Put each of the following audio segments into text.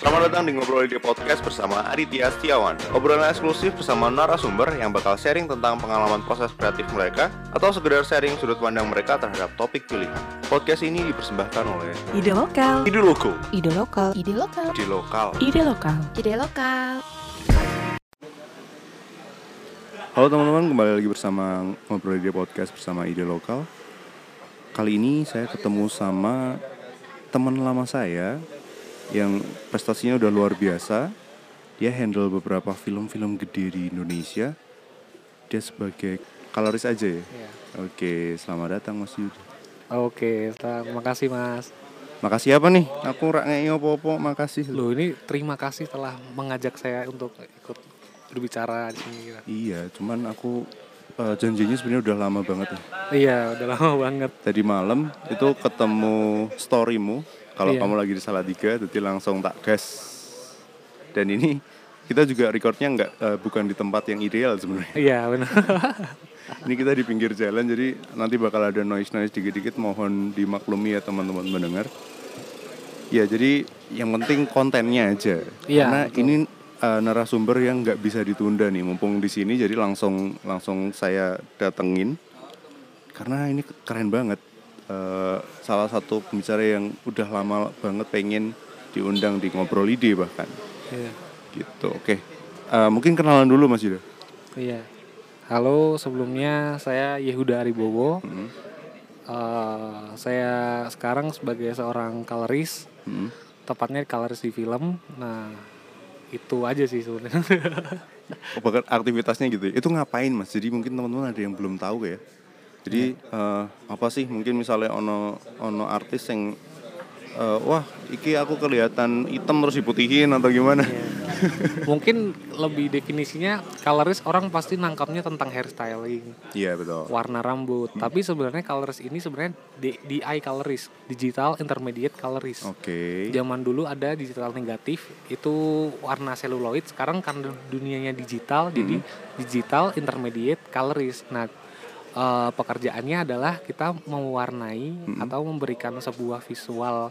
Selamat datang di Ngobrol Ide Podcast bersama Aditya Setiawan Obrolan eksklusif bersama narasumber yang bakal sharing tentang pengalaman proses kreatif mereka Atau sekedar sharing sudut pandang mereka terhadap topik pilihan Podcast ini dipersembahkan oleh Ide lokal. Ide Loko Ide lokal. Ide lokal. Ide Lokal Ide lokal. Ide lokal. Halo teman-teman, kembali lagi bersama Ngobrol Ide Podcast bersama Ide Lokal Kali ini saya ketemu sama teman lama saya yang prestasinya udah luar biasa. Dia handle beberapa film-film gede di Indonesia. Dia sebagai kaloris aja ya. Iya. Oke, selamat datang Mas Yudi. Oke, terima kasih Mas. Makasih apa nih? Aku rak ngei opo-opo, makasih. Loh ini terima kasih telah mengajak saya untuk ikut berbicara di sini. gitu. Iya, cuman aku eh, janjinya sebenarnya udah lama banget ya. Iya, udah lama banget. Tadi malam itu ketemu storymu kalau Iya. kamu lagi di Salatiga, jadi langsung tak gas. Dan ini kita juga recordnya nggak eh, bukan di tempat yang ideal sebenarnya. Iya, benar. Ini kita di pinggir jalan, jadi nanti bakal ada noise noise dikit-dikit. Mohon dimaklumi ya teman-teman mendengar. Ya jadi yang penting kontennya aja. Iya, Karena betul. ini eh, narasumber yang nggak bisa ditunda nih. Mumpung di sini, jadi langsung langsung saya datengin. Karena ini keren banget. Eh, salah satu pembicara yang udah lama banget pengen diundang di ngobrol ide bahkan. Iya. Gitu. Oke. Eh, mungkin kenalan dulu Mas Yuda. Iya. Halo, sebelumnya saya Yehuda Aribowo. Hmm. Eh, saya sekarang sebagai seorang coloris, Hmm. tepatnya coloris di film. Nah, itu aja sih sebenarnya. Oh, bahkan aktivitasnya gitu ya. Itu ngapain mas? Jadi mungkin teman-teman ada yang belum tahu ya. Jadi eh, apa sih mungkin misalnya ono ono artis yang eh, wah iki aku kelihatan hitam terus diputihin atau gimana? Mungkin lebih definisinya coloris orang pasti nangkapnya tentang hairstyling. Iya betul. warna rambut. Tapi sebenarnya colorist ini sebenarnya DI colorist, digital intermediate colorist. Oke. Zaman dulu ada digital negatif, itu warna seluloid. Sekarang karena dunianya digital, jadi digital intermediate colorist. Nah, eh, pekerjaannya adalah kita mewarnai atau memberikan sebuah visual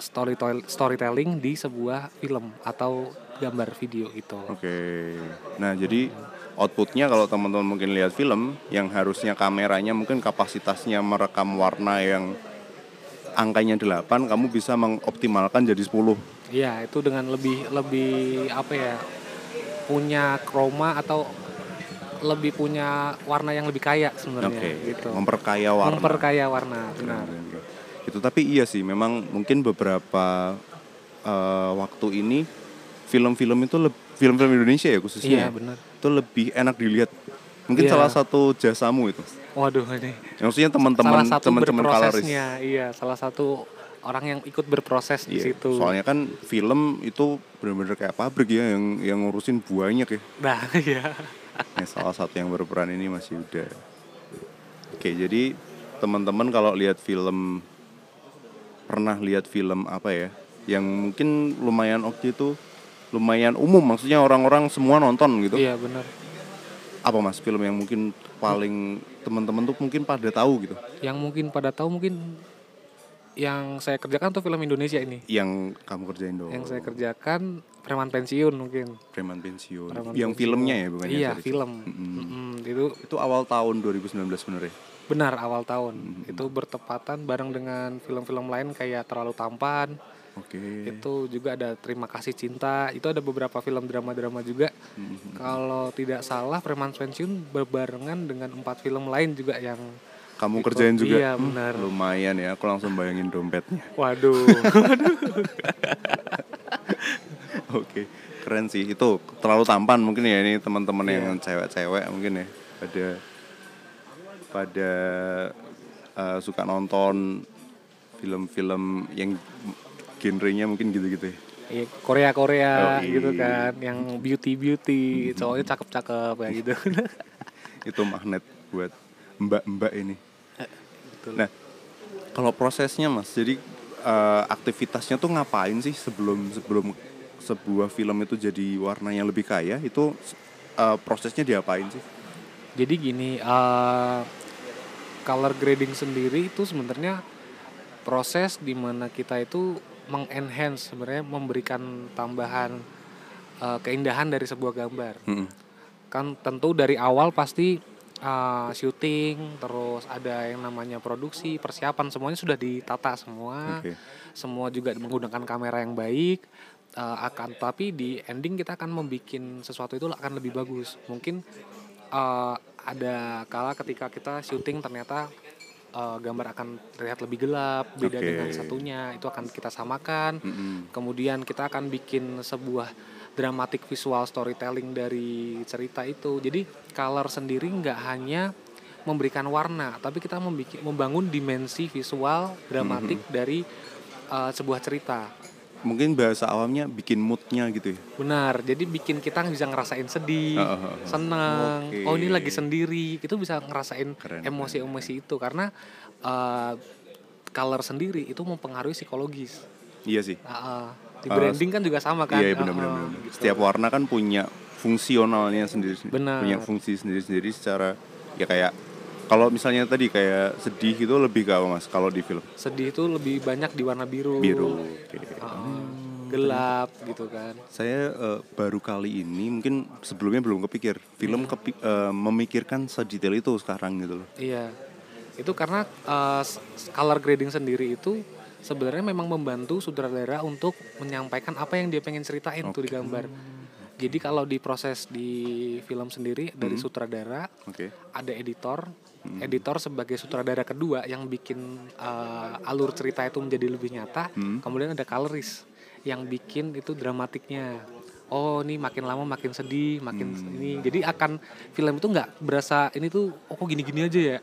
storytell- storytelling di sebuah film atau gambar video gitu. Oke. Nah jadi outputnya kalau teman-teman mungkin lihat film yang harusnya kameranya mungkin kapasitasnya merekam warna yang angkanya 8 kamu bisa mengoptimalkan jadi 10 Iya, itu dengan lebih lebih apa ya? punya kroma atau lebih punya warna yang lebih kaya sebenarnya Oke, gitu. memperkaya warna. Memperkaya warna, benar. Itu tapi iya sih, memang mungkin beberapa eh, waktu ini film-film itu film-film Indonesia ya khususnya Iya, benar. itu lebih enak dilihat. Mungkin Iya. salah satu jasamu itu. Waduh ini. Ya, Maksudnya teman-teman salah satu teman-teman kaloris. berprosesnya, iya, salah satu orang yang ikut berproses di Iya, situ. Soalnya kan film itu benar-benar kayak pabrik ya yang yang ngurusin banyak ya. Nah, iya. Nah, salah satu yang berperan ini Mas Yuda. Oke, jadi teman-teman kalau lihat film pernah lihat film apa ya? Yang mungkin lumayan oke itu lumayan umum maksudnya orang-orang semua nonton gitu. Iya, benar. Apa Mas film yang mungkin paling teman-teman tuh mungkin pada tahu gitu. Yang mungkin pada tahu mungkin yang saya kerjakan tuh film Indonesia ini. Yang kamu kerjain dong. Yang saya kerjakan preman pensiun mungkin. Preman pensiun. Preman yang pensiun. filmnya ya bukan Iya, film. Mm-mm. Mm-mm, itu Itu awal tahun 2019 bener ya? benar awal tahun. Itu bertepatan bareng dengan film-film lain kayak Terlalu Tampan. Oke. Itu juga ada Terima Kasih Cinta. Itu ada beberapa film drama-drama juga. Mhm. Kalau tidak salah Preman Pensiun berbarengan dengan empat film lain juga yang Kamu kerjain juga? iya, Hmm, benar. Lumayan ya, aku langsung bayangin dompetnya. waduh. Oke, keren sih. Itu terlalu tampan mungkin ya ini teman-teman Iya. yang cewek-cewek mungkin ya pada pada eh, suka nonton film-film yang genrenya mungkin gitu-gitu ya. Iya, Korea-Korea Oh, gitu kan, yang beauty-beauty, cowoknya cakep-cakep kayak gitu. Itu magnet buat mbak-mbak ini. Betul. Nah, kalau prosesnya Mas, jadi eh, aktivitasnya tuh ngapain sih sebelum sebelum sebuah film itu jadi warnanya lebih kaya? Itu eh, prosesnya diapain sih? Jadi gini, eh, color grading sendiri itu sebenarnya proses di mana kita itu mengenhance sebenarnya memberikan tambahan uh, keindahan dari sebuah gambar. Mm-mm. Kan tentu dari awal pasti uh, syuting, terus ada yang namanya produksi, persiapan semuanya sudah ditata semua. Oke. Semua juga menggunakan kamera yang baik. uh, akan tapi di ending kita akan membuat sesuatu itu akan lebih bagus. Mungkin uh, ada kala ketika kita syuting ternyata uh, gambar akan terlihat lebih gelap beda Oke. dengan satunya itu akan kita samakan Mm-mm. kemudian kita akan bikin sebuah dramatic visual storytelling dari cerita itu jadi color sendiri nggak hanya memberikan warna tapi kita membangun dimensi visual dramatik dari uh, sebuah cerita Mungkin bahasa awamnya bikin moodnya gitu ya. benar jadi bikin kita bisa ngerasain sedih Oh, oh, oh. senang Oke. oh ini lagi sendiri itu bisa ngerasain emosi-emosi itu karena uh, color sendiri itu mempengaruhi psikologis Iya sih. Ah, ah. Di Uh, branding kan juga sama kan Iya benar-benar. ah, benar. gitu. Setiap warna kan punya fungsionalnya sendiri. Benar. Punya fungsi sendiri-sendiri secara ya kayak kalau misalnya tadi kayak sedih itu lebih ke apa mas? Kalau di film sedih itu lebih banyak di warna biru biru. Oke. Ah, ah. gelap gitu kan Saya eh, baru kali ini mungkin sebelumnya belum kepikir film kepi- eh, memikirkan sedetail itu sekarang gitu loh. iya itu karena uh, color grading sendiri itu sebenarnya memang membantu sutradara untuk menyampaikan apa yang dia pengen ceritain tuh di gambar. Jadi kalau di proses di film sendiri dari sutradara Oke. ada editor. Editor sebagai sutradara kedua yang bikin uh, alur cerita itu menjadi lebih nyata. Kemudian ada colorist yang bikin itu dramatiknya. Oh ini makin lama makin sedih makin ini. Jadi akan film itu nggak berasa ini tuh oh kok gini-gini aja ya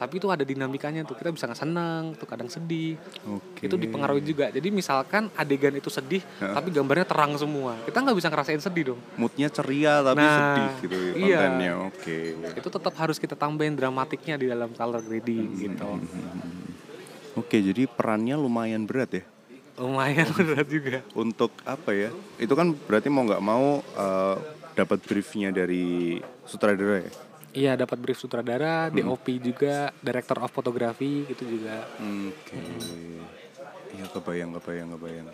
tapi itu ada dinamikanya tuh kita bisa nggak seneng tuh kadang sedih Oke. itu dipengaruhi juga jadi misalkan adegan itu sedih tapi gambarnya terang semua kita nggak bisa ngerasain sedih dong Moodnya ceria tapi Nah, sedih gitu iya. kontennya. Oke. itu tetap harus kita tambahin dramatiknya di dalam color grading Hmm, gitu Oke, jadi perannya lumayan berat ya. lumayan berat juga Untuk apa ya? Itu kan berarti mau nggak mau eh, dapat briefnya dari sutradara ya. Iya dapat brief sutradara Hmm. DOP juga director of photography gitu juga Oke. Iya kebayang, kebayang, kebayang.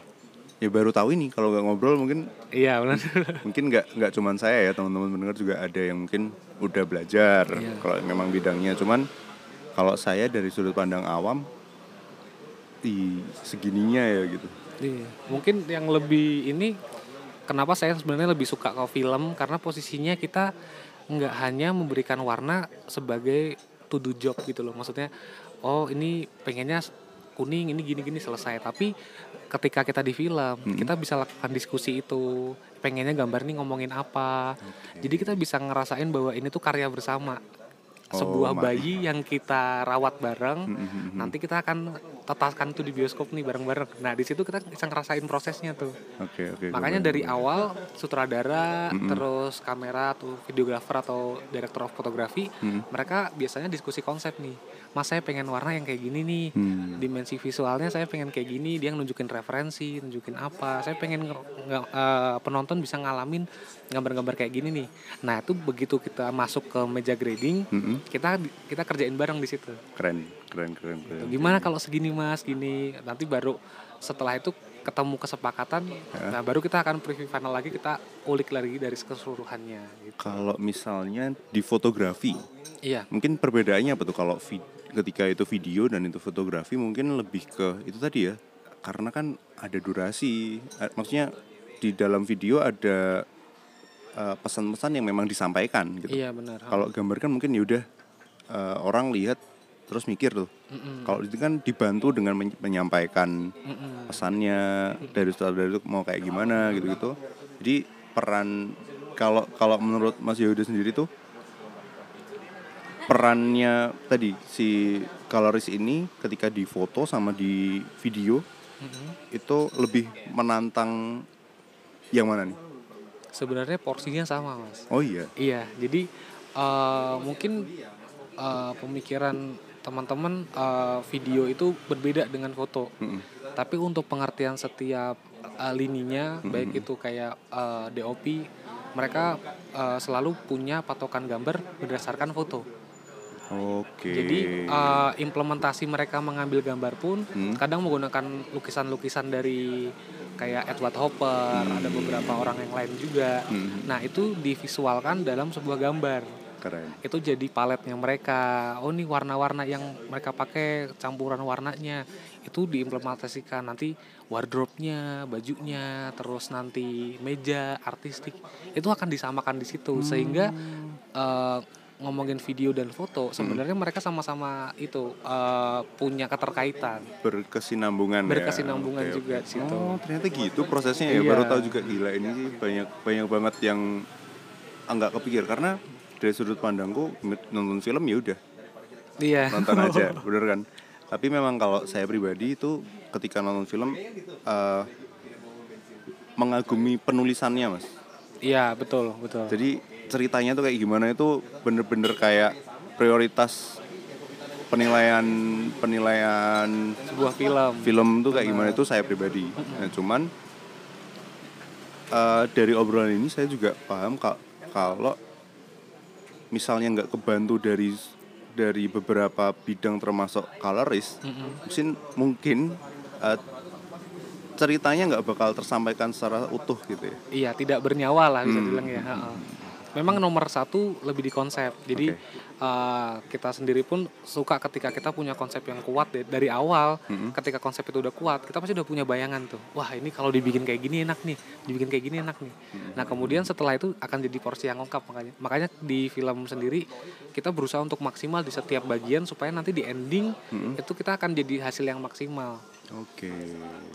Ya baru tahu ini kalau nggak ngobrol mungkin iya benar mungkin nggak nggak cuman saya ya teman-teman pendengar juga ada yang mungkin udah belajar Iya. kalau memang bidangnya cuman kalau saya dari sudut pandang awam di segininya ya gitu Iya. mungkin yang lebih ini kenapa saya sebenarnya lebih suka ke film karena posisinya kita nggak hanya memberikan warna sebagai to do job gitu loh. Maksudnya oh ini pengennya kuning ini gini-gini selesai. Tapi ketika kita di film kita bisa lakukan diskusi itu. Pengennya gambar nih ngomongin apa. Jadi kita bisa ngerasain bahwa ini tuh karya bersama sebuah ma- bayi yang kita rawat bareng Mhm. nanti kita akan tetaskan tuh di bioskop nih bareng-bareng. Nah di situ kita bisa ngerasain prosesnya tuh. Oke oke makanya dari awal sutradara terus kamera atau videografer atau director of photography mereka biasanya diskusi konsep nih mas saya pengen warna yang kayak gini nih. Hmm. dimensi visualnya saya pengen kayak gini dia nunjukin referensi nunjukin apa. Saya pengen nge- nge- eh, penonton bisa ngalamin gambar-gambar kayak gini nih. Nah itu begitu kita masuk ke meja grading Mm-mm. kita kita kerjain bareng di situ. Keren keren keren keren. Gimana kalau segini mas? Gini. Nanti baru setelah itu ketemu kesepakatan nah baru kita akan preview final lagi kita ulik lagi dari keseluruhannya gitu. kalau misalnya di fotografi iya. mungkin perbedaannya apa tuh? Kalau ketika itu video dan itu fotografi mungkin lebih ke itu tadi ya karena kan ada durasi maksudnya di dalam video ada eh, pesan-pesan yang memang disampaikan gitu. Iya benar. Kalau gambar kan mungkin ya udah eh, orang lihat terus mikir tuh Mm-mm. kalau itu kan dibantu dengan men- menyampaikan Mm-mm. pesannya dari sutradara itu mau kayak gimana gitu-gitu jadi peran kalau kalau menurut Mas Yehuda sendiri tuh perannya tadi si coloris ini ketika di foto sama di video Mm-mm. itu lebih menantang yang mana nih sebenarnya porsinya sama mas oh iya Iya, jadi eh, mungkin eh, pemikiran teman-teman eh, video itu berbeda dengan foto. Mm-mm. Tapi untuk pengertian setiap eh, lininya, baik itu kayak eh, DOP, mereka eh, selalu punya patokan gambar berdasarkan foto. Oke. Jadi uh, implementasi mereka mengambil gambar pun Hmm. kadang menggunakan lukisan-lukisan dari kayak Edward Hopper, ada beberapa orang yang lain juga. Hmm. Nah itu divisualkan dalam sebuah gambar. Keren. Itu jadi paletnya mereka. Oh ini warna-warna yang mereka pakai campuran warnanya itu diimplementasikan nanti wardrobe-nya, bajunya, terus nanti meja artistik itu akan disamakan di situ sehingga eh, ngomongin video dan foto sebenarnya mereka sama-sama itu eh, punya keterkaitan Berkesinambungan ya. berkesinambungan Oke, juga di situ. Oh, ternyata gitu prosesnya ya. Iya. Baru tahu juga gila ini sih banyak banyak banget yang enggak kepikir karena dari sudut pandangku nonton film ya udah Iya. nonton aja, bener kan? Tapi memang kalau saya pribadi itu ketika nonton film eh, mengagumi penulisannya mas. Iya betul betul. Jadi ceritanya tuh kayak gimana itu bener-bener kayak prioritas penilaian penilaian Sebuah film. film tuh kayak gimana itu saya pribadi. Nah, cuman eh, dari obrolan ini saya juga paham ka- kalau misalnya nggak kebantu dari dari beberapa bidang termasuk colorist, mungkin mungkin eh, ceritanya nggak bakal tersampaikan secara utuh gitu ya. Iya, tidak bernyawa lah bisa Hmm. dibilang ya. heeh. Memang nomor satu lebih di konsep. Jadi Oke. Eh, kita sendiri pun suka ketika kita punya konsep yang kuat deh. dari awal. Mm-mm. Ketika konsep itu udah kuat, kita pasti udah punya bayangan tuh. Wah ini kalau dibikin kayak gini enak nih, dibikin kayak gini enak nih. Nah kemudian setelah itu akan jadi porsi yang lengkap makanya. Makanya di film sendiri kita berusaha untuk maksimal di setiap bagian supaya nanti di ending itu kita akan jadi hasil yang maksimal. Oke.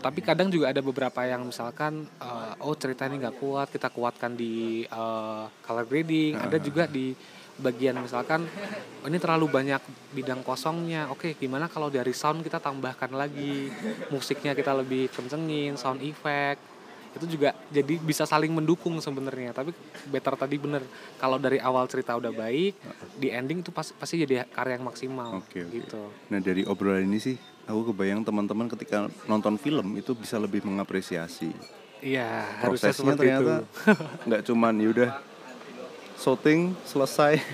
Tapi kadang juga ada beberapa yang misalkan eh, oh cerita ini nggak kuat kita kuatkan di eh, color grading. Ada juga di bagian misalkan oh, ini terlalu banyak bidang kosongnya. Oke gimana kalau dari sound kita tambahkan lagi musiknya kita lebih kencengin sound effect itu juga jadi bisa saling mendukung sebenarnya tapi better tadi bener kalau dari awal cerita udah baik di ending itu pasti pasti jadi karya yang maksimal Oke, oke. gitu Nah dari obrolan ini sih aku kebayang teman-teman ketika nonton film itu bisa lebih mengapresiasi iya harusnya prosesnya seperti itu ternyata nggak cuman yaudah shooting selesai.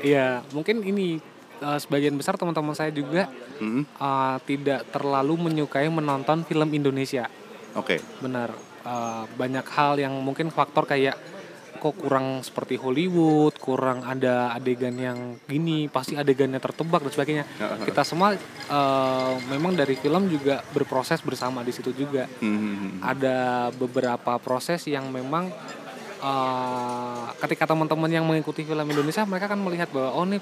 Iya, mungkin ini eh, sebagian besar teman-teman saya juga Mm, eh, tidak terlalu menyukai menonton film Indonesia. Oke. Benar, eh, banyak hal yang mungkin faktor kayak kok kurang seperti Hollywood, kurang ada adegan yang gini, pasti adegannya tertebak dan sebagainya. Kita semua eh, memang dari film juga berproses bersama di situ juga. Hmm, Ada beberapa proses yang memang eh, ketika teman-teman yang mengikuti film Indonesia mereka kan melihat bahwa oh nih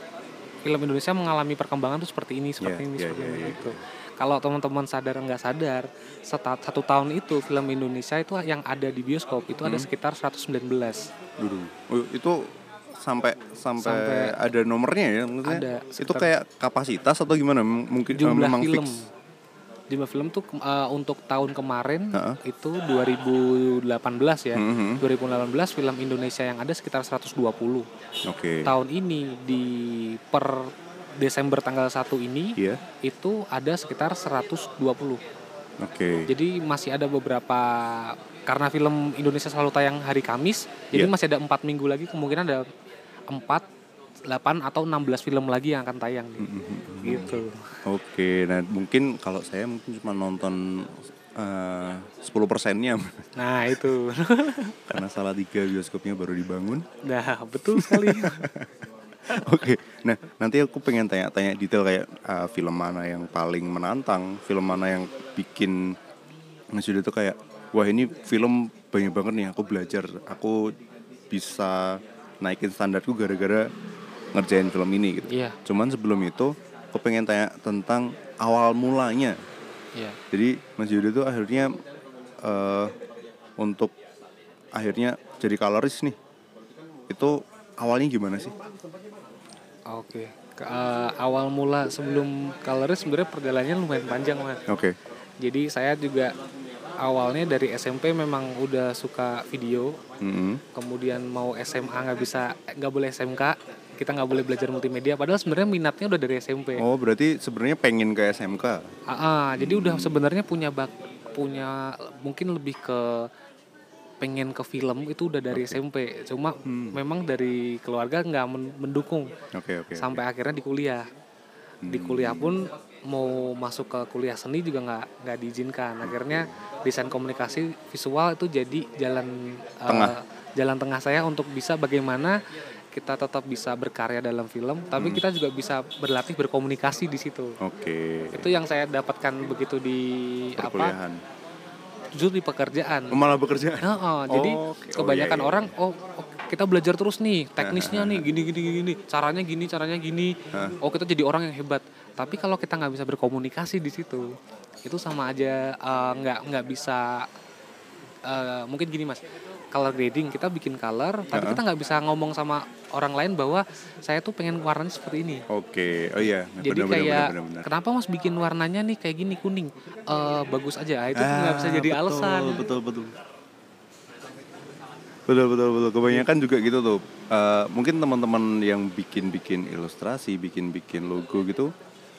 film Indonesia mengalami perkembangan tuh seperti ini seperti Iya, ini iya, seperti iya, ini iya. gitu. Kalau teman-teman sadar nggak sadar, seta- satu tahun itu film Indonesia itu yang ada di bioskop itu Hmm. ada sekitar 119. Dulu. Oh, itu sampai, sampai Sampai- ada nomornya ya maksudnya. Ada, itu kayak kapasitas atau gimana? Mungkin eh, Jumlah memang film. fix. Jumlah film tuh eh, untuk tahun kemarin Heeh. itu 2018 ya. Mhm. 2018 film Indonesia yang ada sekitar 120. Oke. tahun ini di per Desember tanggal 1 ini Iya. itu ada sekitar 120. Oke. Jadi masih ada beberapa karena film Indonesia selalu tayang hari Kamis, jadi Iya. masih ada empat minggu lagi kemungkinan ada 4, 8 atau 16 film lagi yang akan tayang nih. Gitu. Oke. Nah mungkin kalau saya mungkin cuma nonton eh, 10 persennya Nah, itu. karena salah tiga bioskopnya baru dibangun. nah, betul sekali. Oke, nah nanti aku pengen tanya-tanya detail kayak uh, film mana yang paling menantang, film mana yang bikin Mas Yuda tuh kayak wah ini film banyak banget nih aku belajar, aku bisa naikin standarku gara-gara ngerjain film ini gitu. Iya. Cuman sebelum itu aku pengen tanya tentang awal mulanya. Iya. Jadi Mas Yuda tuh akhirnya eh untuk akhirnya jadi kaloris nih. Itu awalnya gimana sih? Oke. Ke- eh, awal mula sebelum Coloris sebenarnya perjalanannya lumayan panjang, Mas. Oke. Jadi saya juga awalnya dari SMP memang udah suka video. Mm-hmm. Kemudian mau SMA nggak bisa, nggak boleh SMK, kita nggak boleh belajar multimedia. Padahal sebenarnya minatnya udah dari SMP. Oh berarti sebenarnya pengen ke SMK. Ah, ah, jadi udah sebenarnya punya bak, punya mungkin lebih ke pengen ke film itu udah dari SMP cuma Hmm. memang dari keluarga nggak men- mendukung Oke oke. sampai akhirnya di kuliah di kuliah pun mau masuk ke kuliah seni juga nggak nggak diizinkan akhirnya desain komunikasi visual itu jadi jalan eh, Tengah. jalan tengah saya untuk bisa bagaimana kita tetap bisa berkarya dalam film tapi kita juga bisa berlatih berkomunikasi di situ. Oke. itu yang saya dapatkan begitu di apa? Justru di pekerjaan. Oh, malah bekerja. Jadi Oh, oke. Oh, kebanyakan iya, iya, orang oh, oh, kita belajar terus nih teknisnya nih gini gini gini gini caranya gini caranya gini. Oh kita jadi orang yang hebat. Tapi kalau kita nggak bisa berkomunikasi di situ itu sama aja eh, nggak nggak bisa eh, mungkin gini mas color grading kita bikin color tapi kita nggak bisa ngomong sama orang lain bahwa saya tuh pengen warnanya seperti ini Oke. Oh iya. jadi benar, benar, kayak benar, benar, benar. kenapa mas bikin warnanya nih kayak gini kuning Eh, bagus aja Ah, itu nggak bisa Ah, jadi betul, alasan Betul betul. Betul betul betul. Kebanyakan juga gitu tuh. Eh, mungkin teman-teman yang bikin-bikin ilustrasi, bikin-bikin logo gitu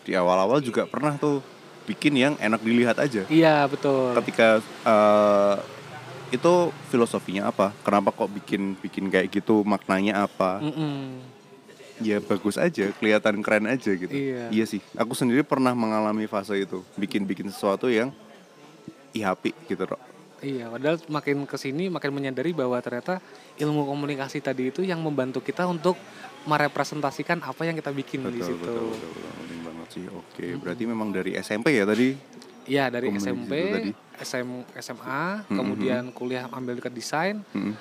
di awal-awal juga pernah tuh bikin yang enak dilihat aja. iya betul Ketika eh, itu filosofinya apa? Kenapa kok bikin bikin kayak gitu? Maknanya apa? Mm-mm. Ya bagus aja, kelihatan keren aja gitu. Iya. sih. Aku sendiri pernah mengalami fase itu, bikin-bikin sesuatu yang IHP gitu, Rok. Iya, padahal makin ke sini makin menyadari bahwa ternyata ilmu komunikasi tadi itu yang membantu kita untuk merepresentasikan apa yang kita bikin di Betul, situ. betul, betul, betul. Penting banget sih. Oke, berarti memang dari SMP ya tadi. Iya, dari Komunikasi SMP. SM, SMA, kemudian kuliah ambil ke desain. Mm-mm.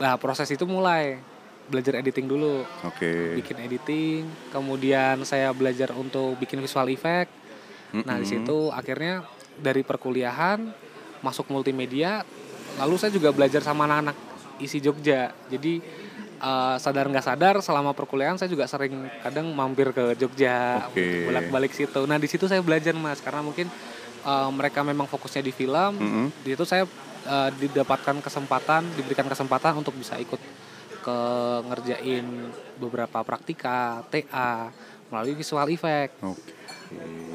Nah, proses itu mulai belajar editing dulu, Oke. bikin editing, kemudian saya belajar untuk bikin visual effect. Nah, di situ akhirnya dari perkuliahan masuk multimedia, lalu saya juga belajar sama anak-anak isi Jogja. Jadi eh, sadar nggak sadar selama perkuliahan saya juga sering kadang mampir ke Jogja, Oke. bolak-balik situ. Nah, di situ saya belajar Mas karena mungkin eh, mereka memang fokusnya di film. Mm-mm. Di situ saya eh, didapatkan kesempatan, diberikan kesempatan untuk bisa ikut ke ngerjain beberapa praktika, TA melalui visual effect. Oke.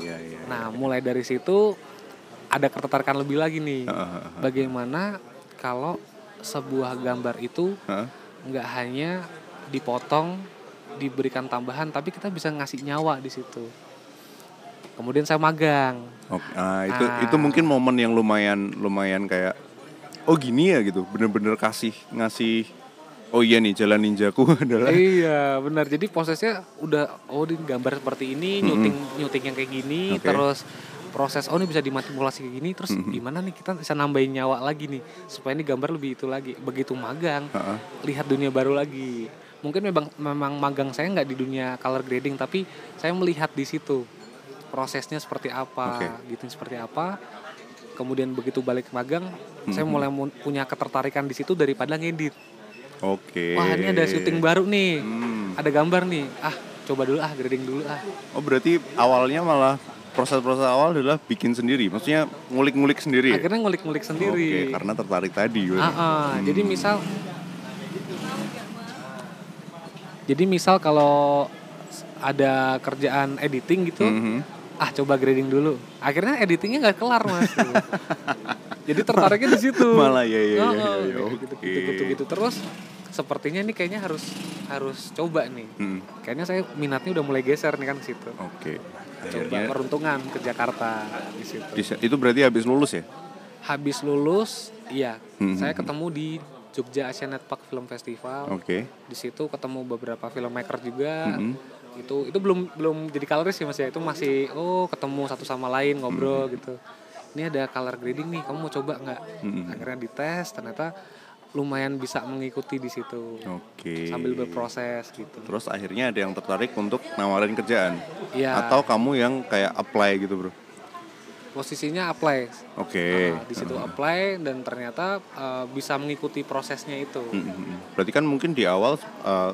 Iya, iya. Nah, mulai dari situ ada ketertarikan lebih lagi nih. Heeh, Bagaimana kalau sebuah gambar itu nggak hanya dipotong, diberikan tambahan, tapi kita bisa ngasih nyawa di situ. Kemudian saya magang. Oke. Ah, itu Ah. itu mungkin momen yang lumayan lumayan kayak oh gini ya gitu. Bener-bener kasih ngasih oh iya nih jalan ninjaku adalah iya, benar. Jadi prosesnya udah oh di gambar seperti ini, nyuting nyuting yang kayak gini, Oke. terus proses oh ini bisa dimanipulasi kayak gini, terus gimana nih kita bisa nambahin nyawa lagi nih supaya ini gambar lebih itu lagi. Begitu magang, Heeh. lihat dunia baru lagi. Mungkin memang memang magang saya nggak di dunia color grading, tapi saya melihat di situ prosesnya seperti apa, Oke. gitu seperti apa. Kemudian begitu balik magang, saya mulai mu- punya ketertarikan di situ daripada ngedit. Oke. Wah ini ada syuting baru nih, Hmm. ada gambar nih. Ah coba dulu ah grading dulu ah. Oh berarti awalnya malah proses-proses awal adalah bikin sendiri, maksudnya ngulik-ngulik sendiri. ya? Akhirnya ngulik-ngulik Oke, sendiri. karena tertarik tadi. Ah, ah. Jadi misal, jadi misal kalau ada kerjaan editing gitu, Mhm. Ah coba grading dulu. Akhirnya editingnya nggak kelar mas. Jadi tertariknya di situ. Malah ya ya ya. Oh, ya, oh, ya, gitu, gitu, gitu, gitu, gitu. Terus sepertinya ini kayaknya harus harus coba nih. Hmm, Kayaknya saya minatnya udah mulai geser nih kan ke situ. Oke. Coba Akhirnya peruntungan ke Jakarta di situ. di- itu berarti habis lulus ya? Habis lulus, iya, Hmm, saya hmm, ketemu di Jogja Asian Net Park Film Festival. Oke. Di situ ketemu beberapa filmmaker juga. Mhm. Itu itu belum belum jadi coloris ya Mas ya. Itu masih oh ketemu satu sama lain ngobrol gitu. Ini ada color grading nih, kamu mau coba nggak? Mhm. Akhirnya dites, ternyata lumayan bisa mengikuti di situ Oke. sambil berproses gitu. Terus akhirnya ada yang tertarik untuk nawarin kerjaan. Iya. Atau kamu yang kayak apply gitu, Bro. Posisinya apply. Oke. Nah, di situ apply dan ternyata eh, bisa mengikuti prosesnya itu. Mhm. Berarti kan mungkin di awal uh,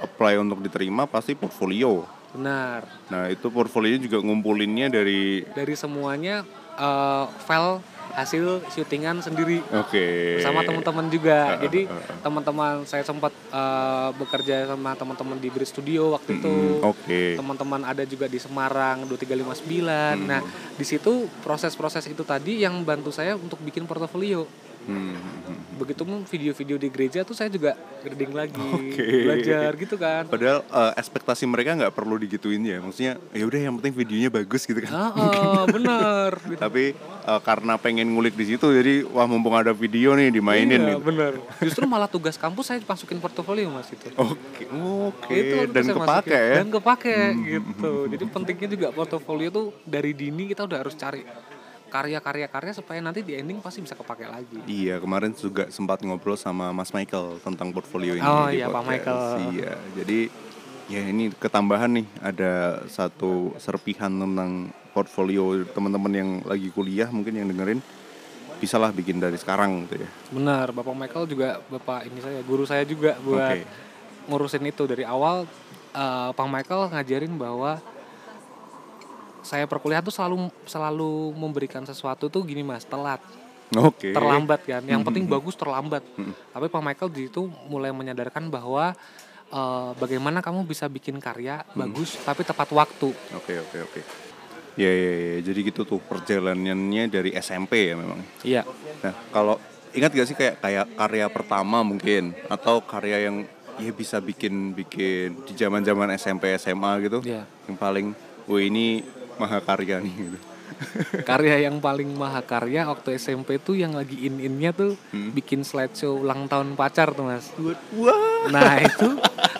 apply untuk diterima pasti portfolio. Benar. Nah, itu portfolio juga ngumpulinnya dari Dari semuanya eh, file hasil syutingan sendiri Oke. sama teman-teman juga. Eh, Jadi eh, eh. teman-teman saya sempat eh, bekerja sama teman-teman di Brit Studio waktu itu. Mm, Oke. Teman-teman ada juga di Semarang 2359. Nah, Hmm. di situ proses-proses itu tadi yang bantu saya untuk bikin portofolio. Hmm, hmm, hmm. Begitu pun video-video di gereja tuh saya juga grading lagi, Oke. belajar gitu kan. Padahal eh, ekspektasi mereka nggak perlu digituin ya. Maksudnya ya udah yang penting videonya bagus gitu kan. Ah, bener. Gitu. Tapi eh, karena pengen ngulik di situ jadi wah mumpung ada video nih dimainin Iya, gitu. bener. Justru malah tugas kampus saya masukin portofolio mas itu. Oke, oke. Itu waktu itu Dan kepake masukin. ya. Hmm, Dan kepake gitu. Jadi pentingnya juga portofolio tuh dari dini kita udah harus cari karya-karya karya supaya nanti di ending pasti bisa kepake lagi. Iya, kemarin juga sempat ngobrol sama Mas Michael tentang portfolio ini. Oh iya, Pak. Michael. Iya, jadi ya ini ketambahan nih ada satu serpihan tentang portfolio teman-teman yang lagi kuliah mungkin yang dengerin bisalah bikin dari sekarang gitu ya. Benar, Bapak Michael juga bapak ini saya guru saya juga buat Oke. ngurusin itu dari awal. eh, Pak Michael ngajarin bahwa saya perkuliahan tuh selalu selalu memberikan sesuatu tuh gini mas telat Oke. terlambat kan yang Hmm, penting hmm, bagus terlambat Hmm. tapi Pak Michael di situ mulai menyadarkan bahwa eh, bagaimana kamu bisa bikin karya Hmm. bagus tapi tepat waktu Oke, oke, oke. Ya, ya, ya. Jadi gitu tuh perjalanannya dari SMP ya memang. iya Nah, kalau ingat gak sih kayak kayak karya pertama mungkin atau karya yang ya bisa bikin bikin di zaman-zaman SMP SMA gitu. Iya. Yang paling wah ini mahakarya nih gitu. karya yang paling mahakarya waktu SMP tuh yang lagi in-innya tuh Hmm. bikin slideshow ulang tahun pacar tuh mas Wah. Nah itu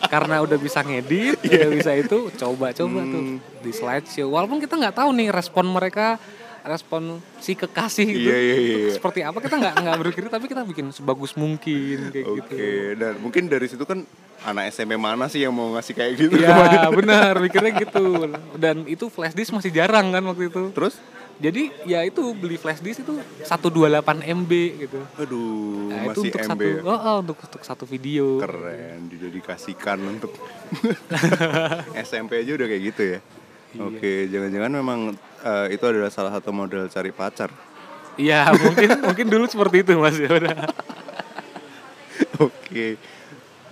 karena udah bisa ngedit, udah bisa itu coba-coba tuh Hmm. di slideshow. Walaupun kita nggak tahu nih respon mereka, respon si kekasih itu Iya, iya, iya. seperti apa kita nggak nggak berpikir tapi kita bikin sebagus mungkin kayak Oke, gitu. dan mungkin dari situ kan anak SMP mana sih yang mau ngasih kayak gitu? Iya benar mikirnya gitu. Dan itu flash disk masih jarang kan waktu itu. Terus Jadi ya itu beli flash disk itu 128 MB gitu. aduh, Nah, itu masih untuk MB satu ya. oh, oh, untuk untuk satu video. Keren, didedikasikan untuk SMP aja udah kayak gitu ya. Iya. Oke, jangan-jangan memang eh, itu adalah salah satu model cari pacar. Iya mungkin mungkin dulu seperti itu mas ya udah. Oke.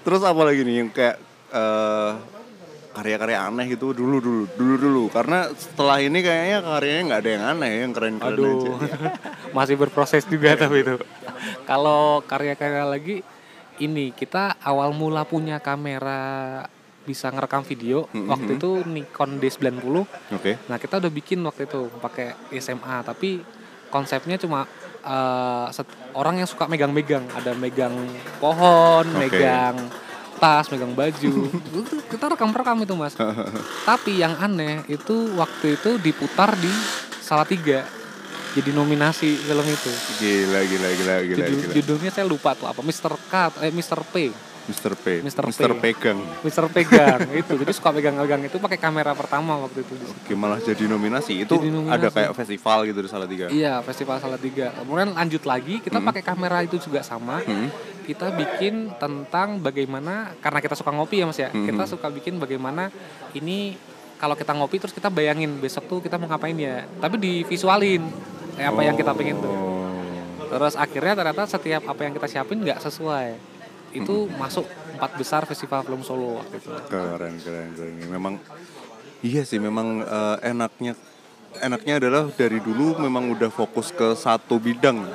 Terus apa lagi nih yang kayak eh, karya-karya aneh gitu dulu dulu dulu dulu karena setelah ini kayaknya karyanya nggak ada yang aneh yang keren-keren aja. Aduh, masih berproses juga tapi itu. Kalau karya-karya lagi, ini kita awal mula punya kamera bisa ngerekam video. Mhm. Waktu itu Nikon D90. Oke. Nah kita udah bikin waktu itu pakai SMA, tapi konsepnya cuma eh, set- orang yang suka megang-megang. Ada megang pohon, Oke. megang tas, megang baju. Kita rekam-rekam itu mas. Tapi yang aneh itu waktu itu diputar di Salatiga. Jadi nominasi film itu. Gila gila gila gila Judul, gila. judulnya saya lupa tuh apa. Mr. K, eh Mr. P. Mr. P. Mr. P. Pegang. Mr. Pegang itu. Jadi suka pegang-pegang itu pakai kamera pertama waktu itu. Oke, malah jadi nominasi. Itu Jadi nominasi. ada kayak festival gitu di Salatiga. Iya, Festival Salatiga. Kemudian lanjut lagi, kita pakai kamera itu juga sama. Hmm. Kita bikin tentang bagaimana karena kita suka ngopi ya Mas ya. Mhm. Kita suka bikin bagaimana ini kalau kita ngopi terus kita bayangin besok tuh kita mau ngapain ya. Tapi divisualin kayak apa yang kita pengen tuh. Oh. Terus akhirnya ternyata setiap apa yang kita siapin nggak sesuai. Itu masuk empat besar festival film Solo waktu itu. Keren, keren, keren. Memang iya sih, memang eh, enaknya enaknya adalah dari dulu memang udah fokus ke satu bidang.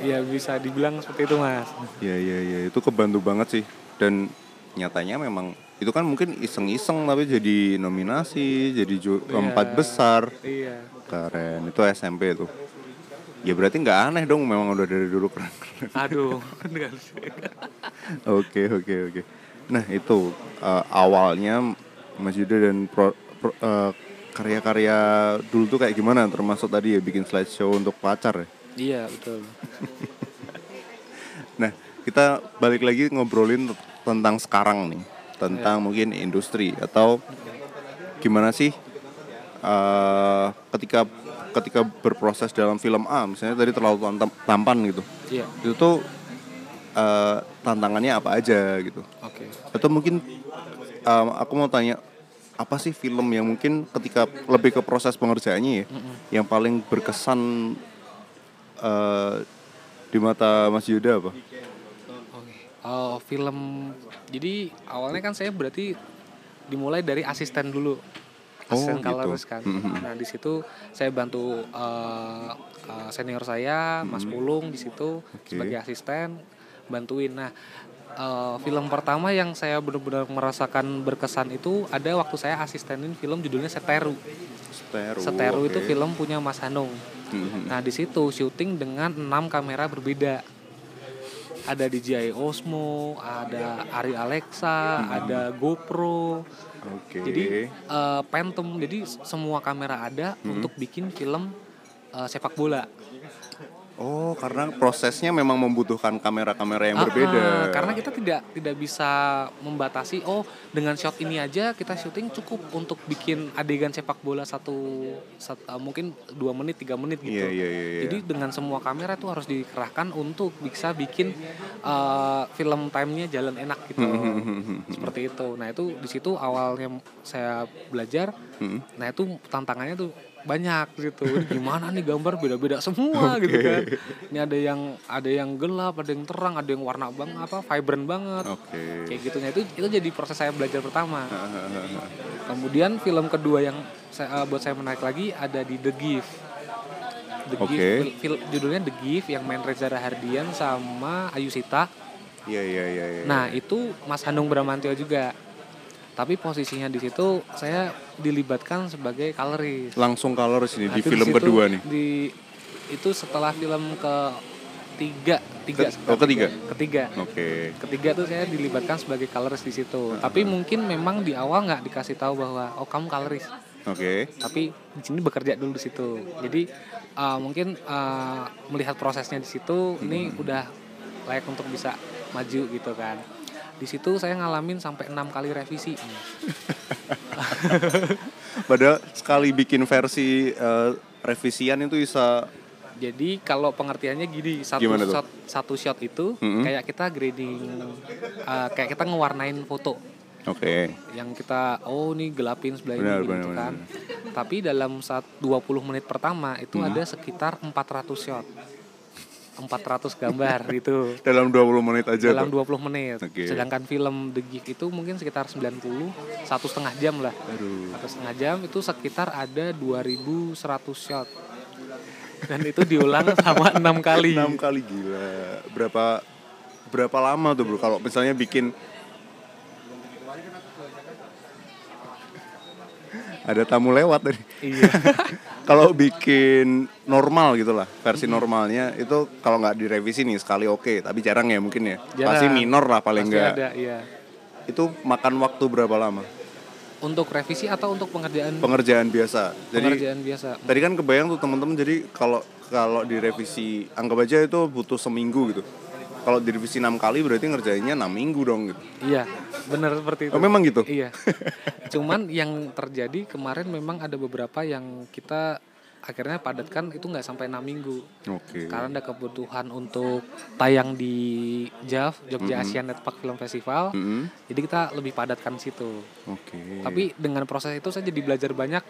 Iya bisa dibilang seperti itu Mas. Iya, iya, iya. Itu kebantu banget sih. Dan nyatanya memang itu kan mungkin iseng-iseng tapi jadi nominasi, jadi ju- Iya. empat besar. Iya. Keren. Itu SMP tuh. Ya berarti nggak aneh dong memang udah dari dulu keren. Aduh, enggak Oke oke oke. Nah itu eh, awalnya Mas Yuda dan pro, pro- eh, karya-karya dulu tuh kayak gimana? Termasuk tadi ya bikin slideshow untuk pacar ya. Iya, betul. Nah kita balik lagi ngobrolin tentang sekarang nih, tentang mungkin industri atau gimana sih eh, ketika ketika berproses dalam film A misalnya tadi terlalu tam- tampan gitu, Iya. itu tuh eh, tantangannya apa aja gitu. Oke. atau mungkin um, aku mau tanya apa sih film yang mungkin ketika lebih ke proses pengerjaannya ya yang paling berkesan eh, di mata Mas Yuda apa? Oke. Oh, film. Jadi awalnya kan saya berarti dimulai dari asisten dulu. Asisten gitu. kan. Mhm. Nah, di situ saya bantu eh, eh, senior saya, Mas Pulung di situ Oke. sebagai asisten bantuin. Nah, eh, film pertama yang saya benar-benar merasakan berkesan itu ada waktu saya asistenin film judulnya Seteru. Seteru. Seteru itu oke. film punya Mas Hanung. Mhm. Nah di situ syuting dengan enam kamera berbeda. Ada DJI Osmo, ada Ari Alexa, ada GoPro. Oke. Jadi eh, Phantom. Jadi semua kamera ada untuk bikin film eh, sepak bola. Oh, karena prosesnya memang membutuhkan kamera-kamera yang Ah, berbeda. ah, karena kita tidak tidak bisa membatasi. Oh dengan shot ini aja kita syuting cukup untuk bikin adegan sepak bola satu, sat- eh, mungkin dua menit tiga menit gitu. Iya, iya, iya, iya. Jadi dengan semua kamera itu harus dikerahkan untuk bisa bikin uh, film time-nya jalan enak gitu. Seperti itu. Nah, itu di situ awalnya saya belajar. Hmm. Nah, itu tantangannya tuh banyak gitu. Gimana nih gambar beda-beda semua gitu kan. Ini ada yang ada yang gelap, ada yang terang, ada yang warna bang apa vibrant banget. Oke. Kayak gitu. Nah, itu itu jadi proses saya belajar pertama. Kemudian film kedua yang saya, eh, buat saya menarik lagi ada di The Gift. The Oke. Gift, fil- judulnya The Gift yang main Reza Rahardian sama Ayu Sita. Iya, iya, iya, iya. Nah itu Mas Hanung Bramantio juga. Tapi posisinya di situ saya dilibatkan sebagai colorist. langsung color sini Nah, di itu film situ kedua nih. Di itu setelah film ke tiga tiga Ke- oh, ketiga? ketiga Oke. ketiga tuh saya dilibatkan sebagai colorist di situ. Tapi mungkin memang di awal nggak dikasih tahu bahwa oh kamu colorist. Oke. Tapi di sini bekerja dulu di situ. Jadi uh, mungkin uh, melihat prosesnya di situ ini udah layak untuk bisa maju gitu kan. Di situ saya ngalamin sampai enam kali revisi. Padahal sekali bikin versi eh, revisian itu bisa Jadi kalau pengertiannya gini satu shot satu shot itu Mm-mm. kayak kita grading uh, kayak kita ngewarnain foto. Oke. yang kita oh ini gelapin sebelah Benar, ini gitu benar, kan. Tapi dalam saat 20 menit pertama itu Hmm. ada sekitar 400 shot. 400 gambar gitu Dalam 20 menit aja dalam tuh. 20 menit. Oke. Sedangkan film The Gift itu mungkin sekitar 90 satu setengah jam lah. Aduh. Satu setengah jam itu sekitar ada 2100 shot. Dan itu diulang sama enam kali. 6 kali gila. Berapa berapa lama tuh, Bro? Kalau misalnya bikin ada tamu lewat tadi. Iya. kalau bikin normal gitu lah, versi normalnya itu kalau nggak direvisi nih sekali oke, tapi jarang ya mungkin ya. Jarang. Pasti minor lah paling Pasti nggak. ada, iya. Itu makan waktu berapa lama? Untuk revisi atau untuk pengerjaan Pengerjaan biasa. Jadi pengerjaan biasa? tadi kan kebayang tuh teman-teman jadi kalau kalau direvisi anggap aja itu butuh seminggu gitu. Kalau direvisi enam kali berarti ngerjainnya enam minggu dong gitu. Iya, benar seperti itu. Oh, memang gitu? Iya. Cuman yang terjadi kemarin memang ada beberapa yang kita akhirnya padatkan itu nggak sampai enam minggu. Oke. Karena ada kebutuhan untuk tayang di JAF, Jogja Asian Net Park Film Festival. Mm-mm. Jadi kita lebih padatkan situ. Oke. Tapi dengan proses itu saya jadi belajar banyak.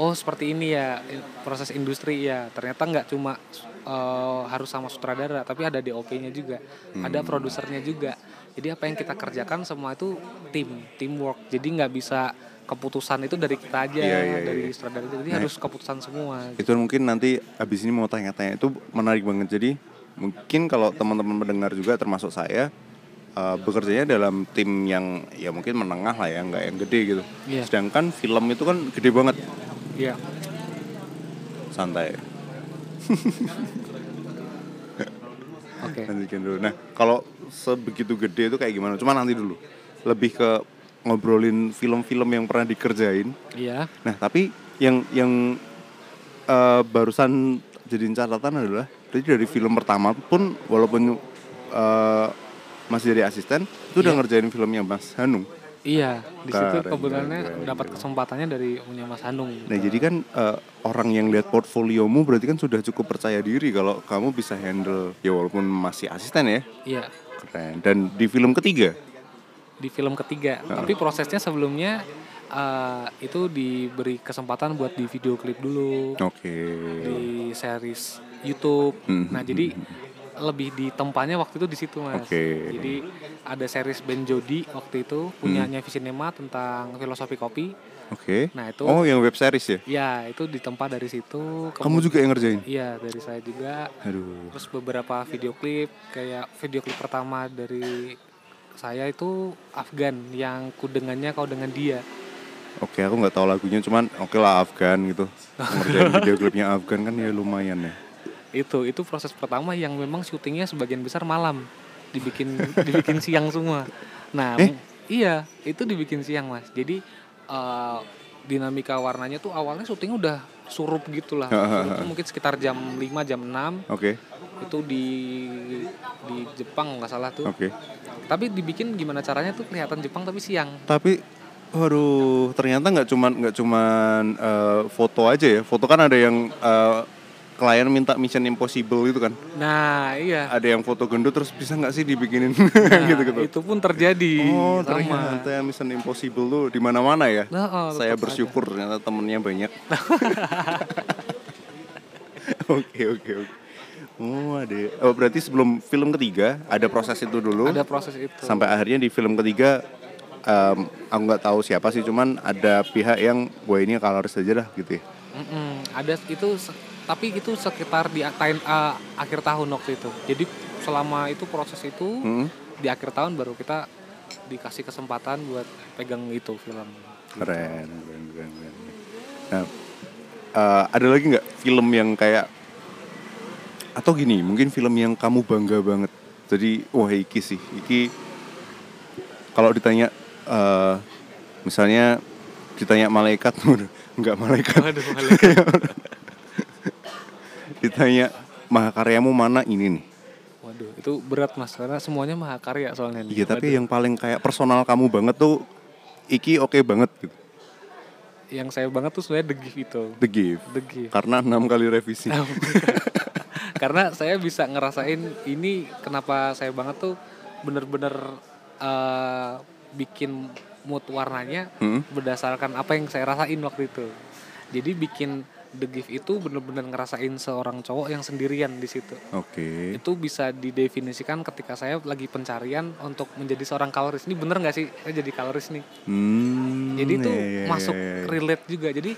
Oh seperti ini ya proses industri ya. Ternyata nggak cuma eh, harus sama sutradara, tapi ada DOP-nya juga, ada Hmm. produsernya juga. Jadi apa yang kita kerjakan semua itu tim, teamwork. Jadi nggak bisa keputusan itu dari kita aja, Iya, iya, dari iya. sutradara. Jadi Nah. harus keputusan semua. itu mungkin nanti abis ini mau tanya-tanya itu menarik banget jadi mungkin kalau teman-teman mendengar juga termasuk saya eh, bekerjanya dalam tim yang ya mungkin menengah lah ya nggak yang gede gitu Iya. sedangkan film itu kan gede banget Iya. santai Oke. lanjutkan dulu nah kalau sebegitu gede itu kayak gimana cuma nanti dulu lebih ke ngobrolin film-film yang pernah dikerjain Iya. Nah, tapi yang yang eh, barusan jadiin catatan adalah jadi dari film pertama pun walaupun eh, masih jadi asisten itu udah ngerjain filmnya Mas Hanung. Iya, di situ kebetulannya dapat kesempatannya dari punya Mas Hanung. Nah, jadi kan eh, orang yang lihat portfoliomu berarti kan sudah cukup percaya diri kalau kamu bisa handle ya walaupun masih asisten ya. Iya, Keren. Dan di film ketiga. di film ketiga. Tapi prosesnya sebelumnya eh, itu diberi kesempatan buat di video klip dulu, Oke. di series YouTube. Hmm. Nah, jadi lebih di tempatnya waktu itu di situ, Mas. Oke. Jadi ada series Ben Jody waktu itu punyanya Visinema tentang filosofi kopi. Oke. Nah, itu Oh, yang web series ya? ya itu ditempa dari situ. Kamu juga yang ngerjain? Iya, dari saya juga. Aduh. Terus beberapa video klip kayak video klip pertama dari saya itu Afgan yang ku dengannya kau dengan dia. Oke, aku nggak tahu lagunya, cuman oke lah Afgan gitu. Ngerjain video klipnya Afgan kan ya lumayan ya. Itu itu proses pertama yang memang syutingnya sebagian besar malam. Dibikin dibikin siang semua. Nah, Eh? iya, itu dibikin siang, Mas. Jadi eh, dinamika warnanya tuh awalnya syuting udah surup gitu lah. Surup tuh mungkin sekitar jam 5 jam 6 Oke, itu di di Jepang nggak salah tuh. oke. Tapi dibikin gimana caranya tuh kelihatan Jepang tapi siang. Tapi, waduh, ternyata nggak cuman nggak cuman eh, foto aja ya. Foto kan ada yang eh, klien minta Mission Impossible gitu kan. Nah, iya. Ada yang foto gendut terus bisa nggak sih dibikinin Nah, gitu-gitu. Itu pun terjadi. Oh, sama. ternyata Mission Impossible tuh di mana-mana ya. Nah, oh, Saya bersyukur ternyata temennya banyak. Oke oke oke. Oh ada. Oh berarti sebelum film ketiga ada proses itu dulu. Ada proses itu. Sampai akhirnya di film ketiga, em, aku nggak tahu siapa sih, cuman ada pihak yang, wah ini coloris aja dah gitu ya. Mm-mm, ada itu tapi itu sekitar di uh, akhir tahun waktu itu. Jadi selama itu proses itu Hmm, di akhir tahun baru kita dikasih kesempatan buat pegang itu film. keren, keren, keren, keren. Nah, eh, ada lagi nggak film yang kayak atau gini, mungkin film yang kamu bangga banget. Jadi, wah iki sih, iki kalau ditanya, eh, misalnya ditanya malaikat, nggak malaikat, Waduh, malaikat. ditanya mahakaryamu mana ini nih. Waduh, itu berat mas karena semuanya mahakarya soalnya. nih. Iya, tapi Waduh. yang paling kayak personal kamu banget tuh, iki oke banget gitu. yang saya banget tuh sebenarnya The Gift itu. The Gift. The Gift. Karena enam kali revisi. karena saya bisa ngerasain ini kenapa saya banget tuh bener-bener eh, bikin mood warnanya Hmm? berdasarkan apa yang saya rasain waktu itu jadi bikin The Gift itu bener-bener ngerasain seorang cowok yang sendirian di situ. Oke. itu bisa didefinisikan ketika saya lagi pencarian untuk menjadi seorang kaloris. Ini bener nggak sih? Saya jadi kaloris nih. Hmm, jadi itu iya, iya, masuk iya, iya. relate juga. Jadi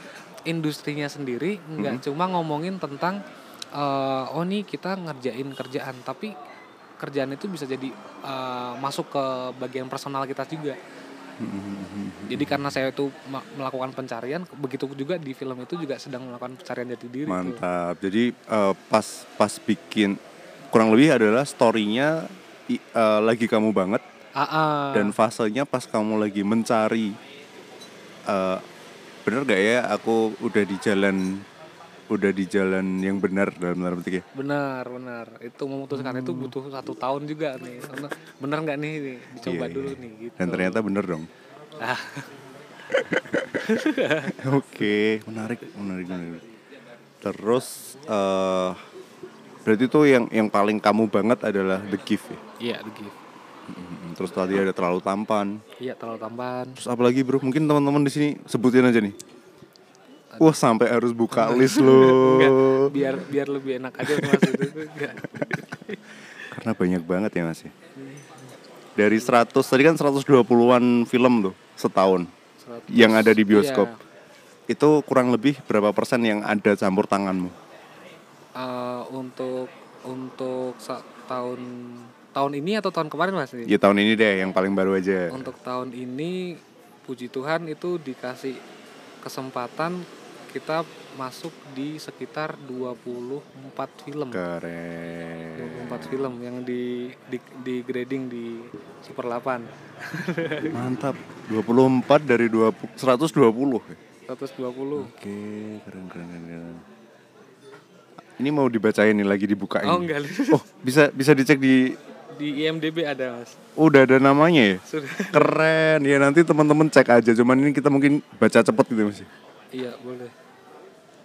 industrinya sendiri nggak cuma ngomongin tentang eh, oh nih kita ngerjain kerjaan. Tapi kerjaan itu bisa jadi eh, masuk ke bagian personal kita juga jadi karena saya itu melakukan pencarian begitu juga di film itu juga sedang melakukan pencarian jati diri tuh. Mantap. Jadi eh, pas pas bikin kurang lebih adalah storynya eh, lagi kamu banget ah. dan fasenya pas kamu lagi mencari eh, bener gak ya aku udah di jalan udah di jalan yang benar dalam tanda petik ya. benar benar itu memutuskan itu butuh satu tahun juga nih benar nggak nih nih? dicoba Iya, dulu nih gitu Dan ternyata bener dong. Ah. Oke, menarik, menarik, menarik. Terus eh berarti tuh yang yang paling kamu banget adalah The Gift ya. iya The Gift Terus tadi ada terlalu tampan. iya terlalu tambahan Terus apa lagi bro? Mungkin teman-teman di sini sebutin aja nih. Wah sampai harus buka list loh. Enggak, biar biar lebih enak aja mas itu enggak. Karena banyak banget ya mas ya. Dari 100 tadi kan 120-an film tuh setahun 100. yang ada di bioskop. Iya. Itu kurang lebih berapa persen yang ada campur tanganmu? Eh, untuk untuk tahun tahun ini atau tahun kemarin mas? Ya tahun ini deh yang paling baru aja. Untuk tahun ini puji Tuhan itu dikasih kesempatan kita masuk di sekitar 24 film. Keren. 24 film yang di di, di grading di Super 8. Mantap. 24 dari 20 120. 120. Oke, keren keren keren. Ini mau dibacain nih lagi dibukain. Oh enggak Oh, bisa bisa dicek di di IMDb ada mas. udah ada namanya ya? Sudah. Keren. Ya nanti teman-teman cek aja. Cuman ini kita mungkin baca cepet gitu Mas. Iya boleh.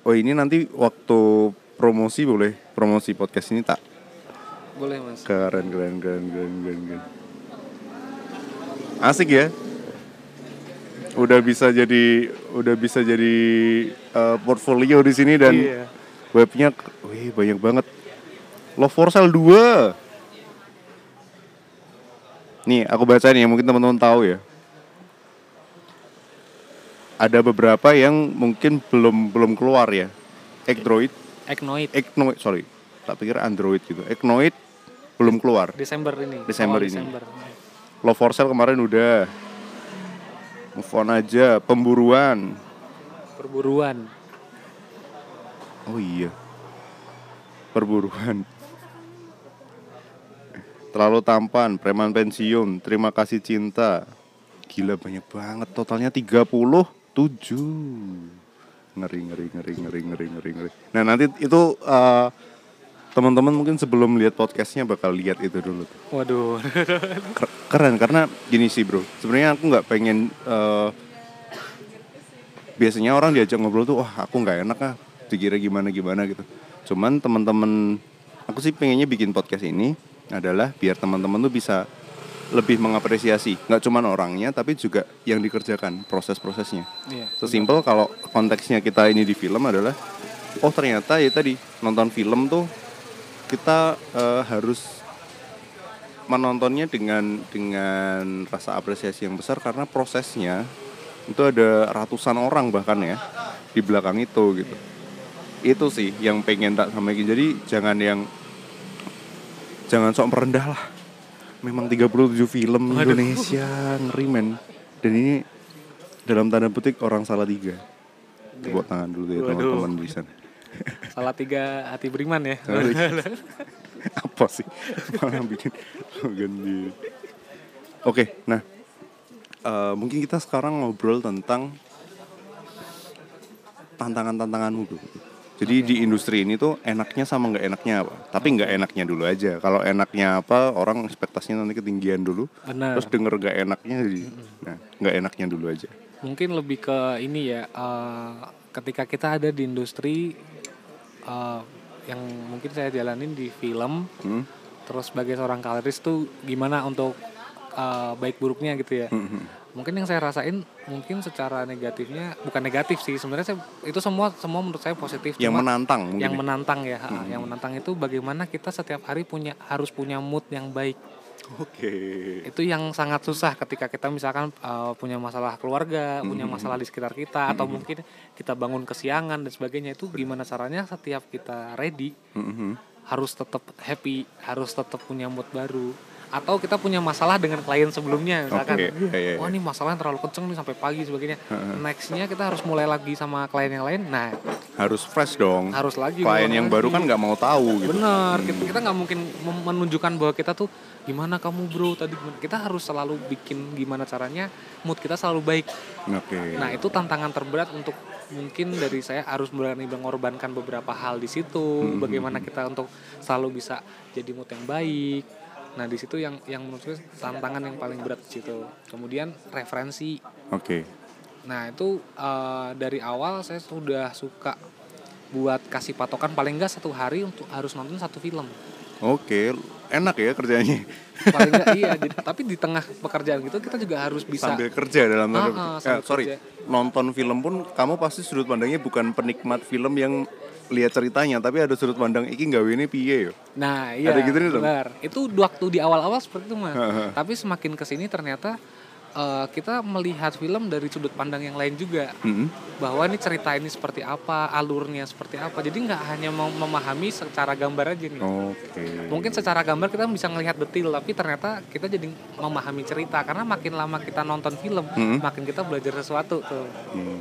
Oh, ini nanti waktu promosi boleh promosi podcast ini tak Boleh mas. keren keren keren keren keren. keren. Asik ya? Udah bisa jadi udah bisa jadi eh, portfolio di sini dan Iya. webnya wih banyak banget Love for Sale 2. Nih, aku bacain ya, mungkin teman-teman tahu ya. Ada beberapa yang mungkin belum belum keluar ya. Android, Eknoid Eknoid, sorry. Tak pikir Android gitu. Eknoid belum keluar. Desember ini. Desember awal ini. Desember. Love for Sale kemarin udah. Move on aja, pemburuan. Perburuan. Oh iya. Perburuan. Terlalu tampan, preman pensiun, terima kasih cinta. Gila banyak banget, totalnya 37. Ngeri, ngeri, ngeri, ngeri, ngeri, ngeri, ngeri. Nah nanti itu eh, teman-teman mungkin sebelum lihat podcastnya bakal lihat itu dulu. tuh. Waduh. Ker- Keren karena gini sih bro, sebenarnya aku nggak pengen eh, biasanya orang diajak ngobrol tuh wah aku nggak enak ah dikira gimana gimana gitu cuman teman-teman aku sih pengennya bikin podcast ini adalah biar teman-teman tuh bisa lebih mengapresiasi. Nggak cuman orangnya tapi juga yang dikerjakan proses-prosesnya. Iya. sesimpel kalau konteksnya kita ini di film adalah oh ternyata ya tadi nonton film tuh kita eh, harus menontonnya dengan dengan rasa apresiasi yang besar karena prosesnya itu ada ratusan orang bahkan ya di belakang itu gitu. Itu sih yang pengen tak sampaikan. Jadi jangan yang jangan sok merendah lah memang 37 film Waduh. Indonesia ngeri men. Dan ini dalam tanda petik orang salah tiga. Tepuk tangan dulu ya teman-teman di sana. Salah tiga hati beriman ya. Apa sih? Malah bikin slogan di oke nah eh, mungkin kita sekarang ngobrol tentang tantangan-tantanganmu bro jadi di industri ini tuh enaknya sama nggak enaknya apa tapi nggak enaknya dulu aja kalau enaknya apa orang ekspektasinya nanti ketinggian dulu Benar. terus denger nggak enaknya jadi nah nggak enaknya dulu aja Mungkin lebih ke ini ya. eh, ketika kita ada di industri eh, yang mungkin saya jalanin di film, Hmm? terus sebagai seorang kaleris tuh gimana untuk eh, baik buruknya gitu ya. Hmm, Mungkin yang saya rasain mungkin secara negatifnya bukan negatif sih sebenarnya saya, itu semua semua menurut saya positif. yang Cuma menantang mungkin yang ya. menantang ya, ha, yang menantang itu bagaimana kita setiap hari punya harus punya mood yang baik. oke Itu yang sangat susah ketika kita misalkan uh, punya masalah keluarga, punya masalah di sekitar kita atau mungkin kita bangun kesiangan dan sebagainya itu gimana caranya setiap kita ready Mhm. harus tetap happy, harus tetap punya mood baru. Atau kita punya masalah dengan klien sebelumnya misalkan. Oke, iya, iya, iya. Wah, ini masalahnya terlalu kenceng nih sampai pagi sebagainya. Nextnya kita harus mulai lagi sama klien yang lain. Nah, harus fresh dong harus lagi klien yang lagi. baru kan nggak mau tahu gitu Bener, kita kita nggak mungkin menunjukkan bahwa kita tuh gimana kamu bro tadi gimana. kita harus selalu bikin gimana caranya mood kita selalu baik. oke Nah itu tantangan terberat untuk mungkin dari saya harus berani mengorbankan beberapa hal di situ. Bagaimana kita untuk selalu bisa jadi mood yang baik. Nah di situ yang yang menurut saya tantangan yang paling berat di situ. Kemudian referensi. oke Nah itu eh, dari awal saya sudah suka buat kasih patokan paling enggak satu hari untuk harus nonton satu film. Oke, enak ya kerjanya. Paling enggak iya. Jadi, tapi di tengah pekerjaan gitu kita juga harus bisa Sambil kerja dalam tanda Ah, ah. Eh, sorry, kerja. nonton film pun kamu pasti sudut pandangnya bukan penikmat film yang lihat ceritanya, tapi ada sudut pandang iki gawe ini piye yo. Nah, iya. Ada gitu nih, benar. Itu waktu di awal-awal seperti itu, Mas. Tapi semakin ke sini ternyata eh, kita melihat film dari sudut pandang yang lain juga. Mhm. Bahwa ini cerita ini seperti apa, alurnya seperti apa. Jadi nggak hanya mau memahami secara gambar aja nih. Oke. Mungkin secara gambar kita bisa melihat detail, tapi ternyata kita jadi memahami cerita karena makin lama kita nonton film, Mhm. makin kita belajar sesuatu tuh. Hmm.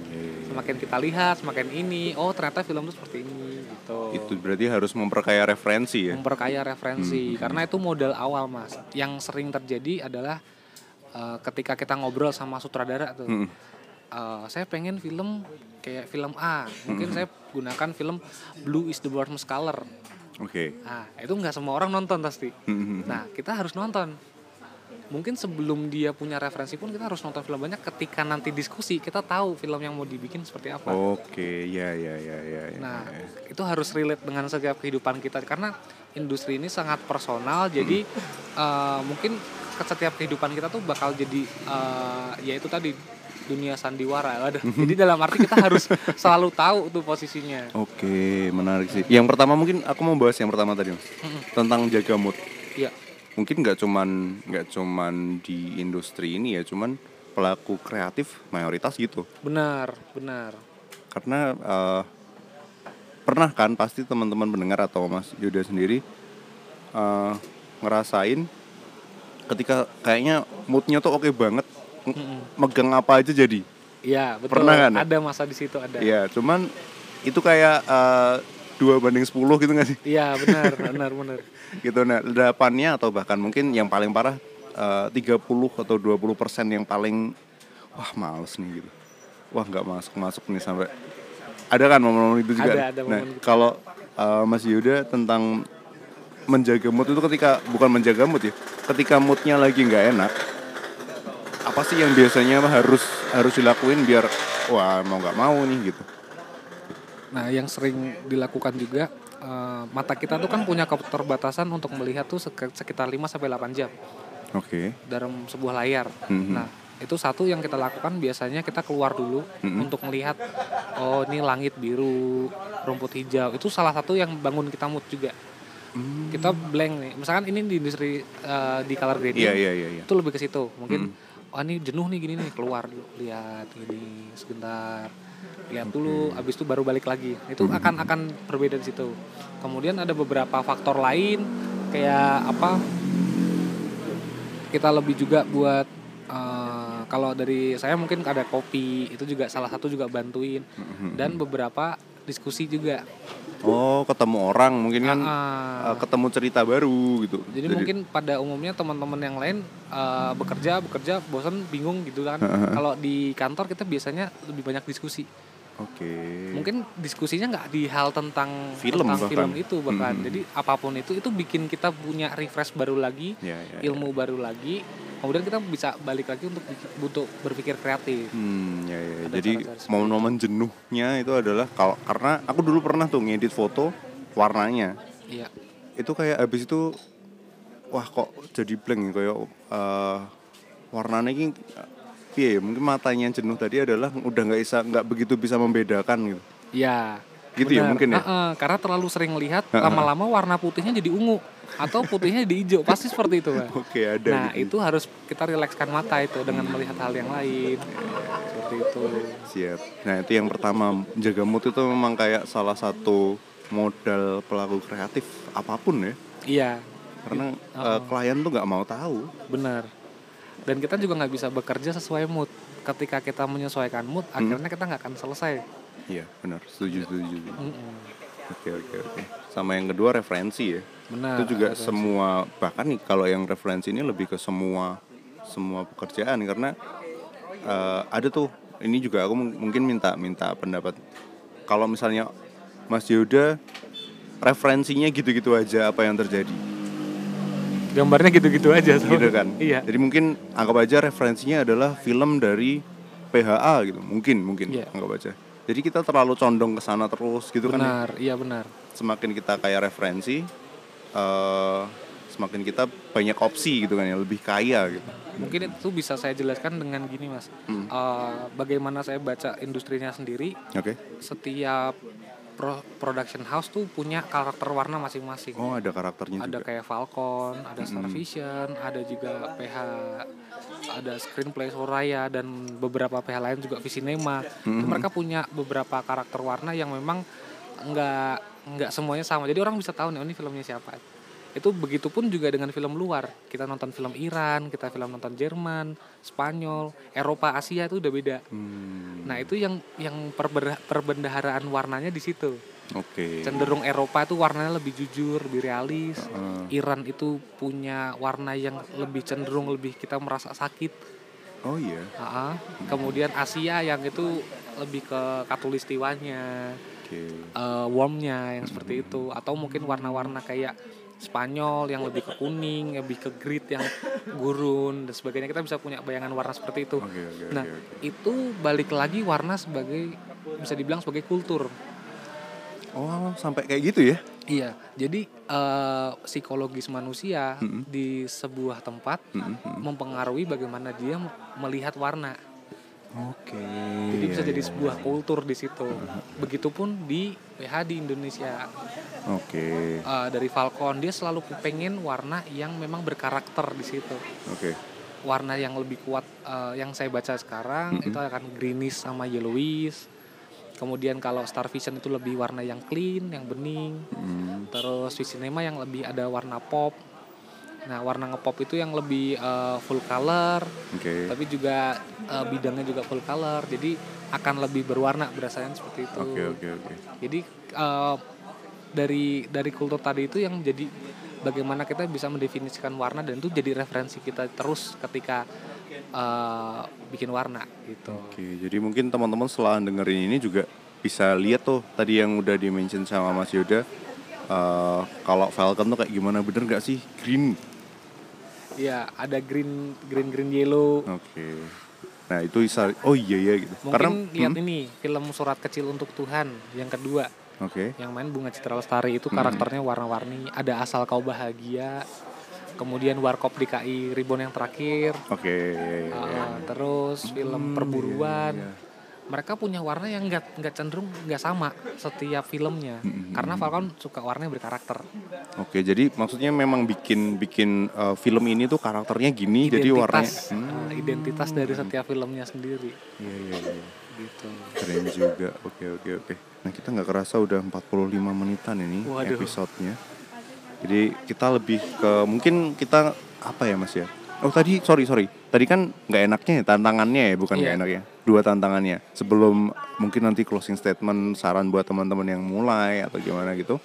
Semakin kita lihat, semakin ini, oh ternyata film itu seperti ini gitu. Itu berarti harus memperkaya referensi ya. memperkaya referensi karena itu modal awal mas yang sering terjadi adalah uh, ketika kita ngobrol sama sutradara tuh Mhm. uh, saya pengen film kayak film A mungkin saya gunakan film Blue is the warmest color Oke. nah itu nggak semua orang nonton pasti Mhm. nah kita harus nonton mungkin sebelum dia punya referensi pun kita harus nonton film banyak ketika nanti diskusi kita tahu film yang mau dibikin seperti apa Oke, ya ya ya ya. ya, Nah, ya. itu harus relate dengan setiap kehidupan kita karena industri ini sangat personal. Jadi eh, mungkin ke setiap kehidupan kita tuh bakal jadi eh, ya itu tadi dunia sandiwara. Waduh. Jadi dalam arti kita harus selalu tahu tuh posisinya. Oke, menarik sih. Yang pertama mungkin aku mau bahas yang pertama tadi, Mas. Tentang jaga mood. Iya. Mungkin nggak cuman nggak cuman di industri ini ya, cuman pelaku kreatif mayoritas gitu. Benar, benar. Karena eh, pernah kan pasti teman-teman pendengar atau Mas Yuda sendiri eh, ngerasain ketika kayaknya moodnya tuh oke banget, Mm-mm. megang apa aja jadi. Iya, betul. Pernah kan ya? Ada masa di situ ada. Iya, cuman itu kayak eh, dua banding 10 gitu gak sih? Iya, benar, benar, benar. gitu nah delapannya atau bahkan mungkin yang paling parah eh, 30 atau 20 persen yang paling wah males nih gitu wah nggak masuk masuk nih sampai ada kan momen-momen itu juga Ada, ada nah momen gitu. kalau eh, Mas Yuda tentang menjaga mood itu ketika bukan menjaga mood ya ketika moodnya lagi nggak enak apa sih yang biasanya harus harus dilakuin biar wah mau nggak mau nih gitu Nah, yang sering dilakukan juga eh, mata kita tuh kan punya keterbatasan untuk melihat tuh sek- sekitar 5 sampai 8 jam oke dalam sebuah layar. Mhm. Nah, itu satu yang kita lakukan biasanya kita keluar dulu Mhm. untuk melihat oh ini langit biru, rumput hijau. Itu salah satu yang bangun kita mood juga. Hmm. Kita blank nih. Misalkan ini di industri eh, di color grading iya iya iya iya itu lebih ke situ. Mungkin Mhm. oh ini jenuh nih gini nih keluar dulu lihat gini sebentar lihat dulu habis itu baru balik lagi itu Mhm. akan akan berbeda di situ kemudian ada beberapa faktor lain kayak apa kita lebih juga buat eh, kalau dari saya mungkin ada kopi itu juga salah satu juga bantuin Mhm. dan beberapa diskusi juga oh ketemu orang mungkin kan uh, ketemu cerita baru gitu. Jadi mungkin pada umumnya teman-teman yang lain eh, bekerja bekerja bosan bingung gitu kan. Kalau di kantor kita biasanya lebih banyak diskusi. Oke. Mungkin diskusinya nggak di hal tentang Film tentang bahkan. film itu bahkan. Mhm. Jadi apa pun itu itu bikin kita punya refresh baru lagi, Ya, ya, ya. ilmu baru lagi. Kemudian kita bisa balik lagi untuk untuk berpikir kreatif. Hmm, ya, ya. Ada Jadi momen-momen jenuhnya itu adalah kalau karena aku dulu pernah tuh ngedit foto warnanya. Iya. Itu kayak habis itu wah kok jadi blank kayak eh warnanya ini ya, mungkin matanya yang jenuh tadi adalah udah nggak bisa nggak begitu bisa membedakan gitu. Iya. Gitu ya benar. mungkin ya? Heeh, karena terlalu sering lihat lama-lama warna putihnya jadi ungu atau putihnya jadi hijau. Pasti seperti itu. Oke, ada Nah gitu. itu harus kita rilekskan mata itu dengan melihat hal yang lain seperti itu. Siap. Nah, itu yang pertama, jaga mood itu memang kayak salah satu modal pelaku kreatif apa pun ya. Iya Karena eh, klien tuh nggak mau tahu. benar. Dan kita juga nggak bisa bekerja sesuai mood. Ketika kita menyesuaikan mood, Hmm. akhirnya kita nggak akan selesai. Iya, benar. Setuju, setuju. Oke, oke, oke. Sama yang kedua referensi ya. Benar. itu juga ada- semua bahkan nih kalau yang referensi ini lebih ke semua semua pekerjaan karena eh, ada tuh ini juga aku mung- mungkin minta minta pendapat kalau misalnya Mas Yoda referensinya gitu-gitu aja apa yang terjadi Gambarnya gitu-gitu aja. tuh. gitu kan Iya. jadi mungkin anggap aja referensinya adalah film dari PHA gitu mungkin mungkin Iya. anggap aja jadi kita terlalu condong ke sana terus gitu kan ya. Benar, iya benar. semakin kita kayak referensi eh semakin kita banyak opsi gitu kan ya lebih kaya gitu Mungkin itu bisa saya jelaskan dengan gini, Mas. Hmm. Eh, bagaimana saya baca industrinya sendiri, oke setiap pro- production house tuh punya karakter warna masing-masing. oh ada karakternya ada juga kayak Falcon, ada Star Vision, ada juga PH, ada Screenplay Soraya dan beberapa PH lain juga Visinema. Itu mereka punya beberapa karakter warna yang memang nggak nggak semuanya sama. Jadi orang bisa tahu nih oh, ini filmnya siapa. Itu begitupun juga dengan film luar. Kita nonton film Iran, kita film nonton Jerman, Spanyol, Eropa, Asia itu udah beda. Hmm, Nah itu yang yang perber- perbendaharaan warnanya di situ oke cenderung Eropa itu warnanya lebih jujur, lebih realis. Heeh. Iran itu punya warna yang lebih cenderung lebih kita merasa sakit. oh iya Ah, Kemudian Asia yang itu lebih ke katulistiwanya, oke eh, warmnya yang seperti itu. Atau mungkin warna-warna kayak Spanyol yang lebih ke kuning, lebih ke grit yang gurun dan sebagainya. Kita bisa punya bayangan warna seperti itu. oke oke Nah, oke, oke. itu balik lagi warna sebagai bisa dibilang sebagai kultur. oh sampai kayak gitu ya Iya, jadi eh, psikologis manusia Mm-mm. di sebuah tempat Mm-mm, mm-mm. mempengaruhi bagaimana dia melihat warna. Oke. Jadi bisa iya, jadi iya, sebuah iya. kultur di situ. Begitupun di PH di Indonesia. Oke. Eh, dari Falcon dia selalu pengen warna yang memang berkarakter di situ. Oke. Warna yang lebih kuat eh, yang saya baca sekarang Mm-mm. itu akan greenish sama yellowish. Kemudian kalau Star Vision itu lebih warna yang clean, yang bening. Hmm, Terus Visinema yang lebih ada warna pop. Nah, warna ngepop itu yang lebih eh, full color, Oke. tapi juga eh, bidangnya juga full color. Jadi akan lebih berwarna berdasarkan seperti itu. Oke oke oke. Jadi eh, dari dari kultur tadi itu yang jadi bagaimana kita bisa mendefinisikan warna dan itu jadi referensi kita terus ketika eh, bikin warna gitu. Oke, jadi mungkin teman-teman setelah dengerin ini juga bisa lihat tuh tadi yang udah di mention sama Mas Yoda eh, kalau Falcon tuh kayak gimana bener gak sih green? Iya, ada green green green yellow. Oke. Nah itu bisa oh iya ya gitu. Mungkin Karena lihat hmm, ini film Surat Kecil untuk Tuhan yang kedua Oke. yang main Bunga Citra Lestari itu Hmm. karakternya warna-warni, ada Asal Kau Bahagia. Kemudian Warkop DKI Ribbon yang terakhir. Oke. iya, iya, iya. Uh, terus film Hmm, perburuan iya, iya. Mereka punya warna yang nggak nggak cenderung nggak sama setiap filmnya Hmm, karena Falcon suka warna yang berkarakter Oke, jadi maksudnya memang bikin bikin eh, film ini tuh karakternya gini, jadi warnanya identitas Hmm, uh, identitas dari setiap filmnya sendiri Iya iya iya. gitu Keren juga. Oke oke oke. Nah kita nggak kerasa udah 45 menitan ini Waduh. episodenya. Jadi kita lebih ke mungkin kita apa ya mas ya? Oh tadi sorry sorry. Tadi kan nggak enaknya ya tantangannya ya bukan nggak Iya. enaknya. Dua tantangannya. Sebelum mungkin nanti closing statement saran buat teman-teman yang mulai atau gimana gitu.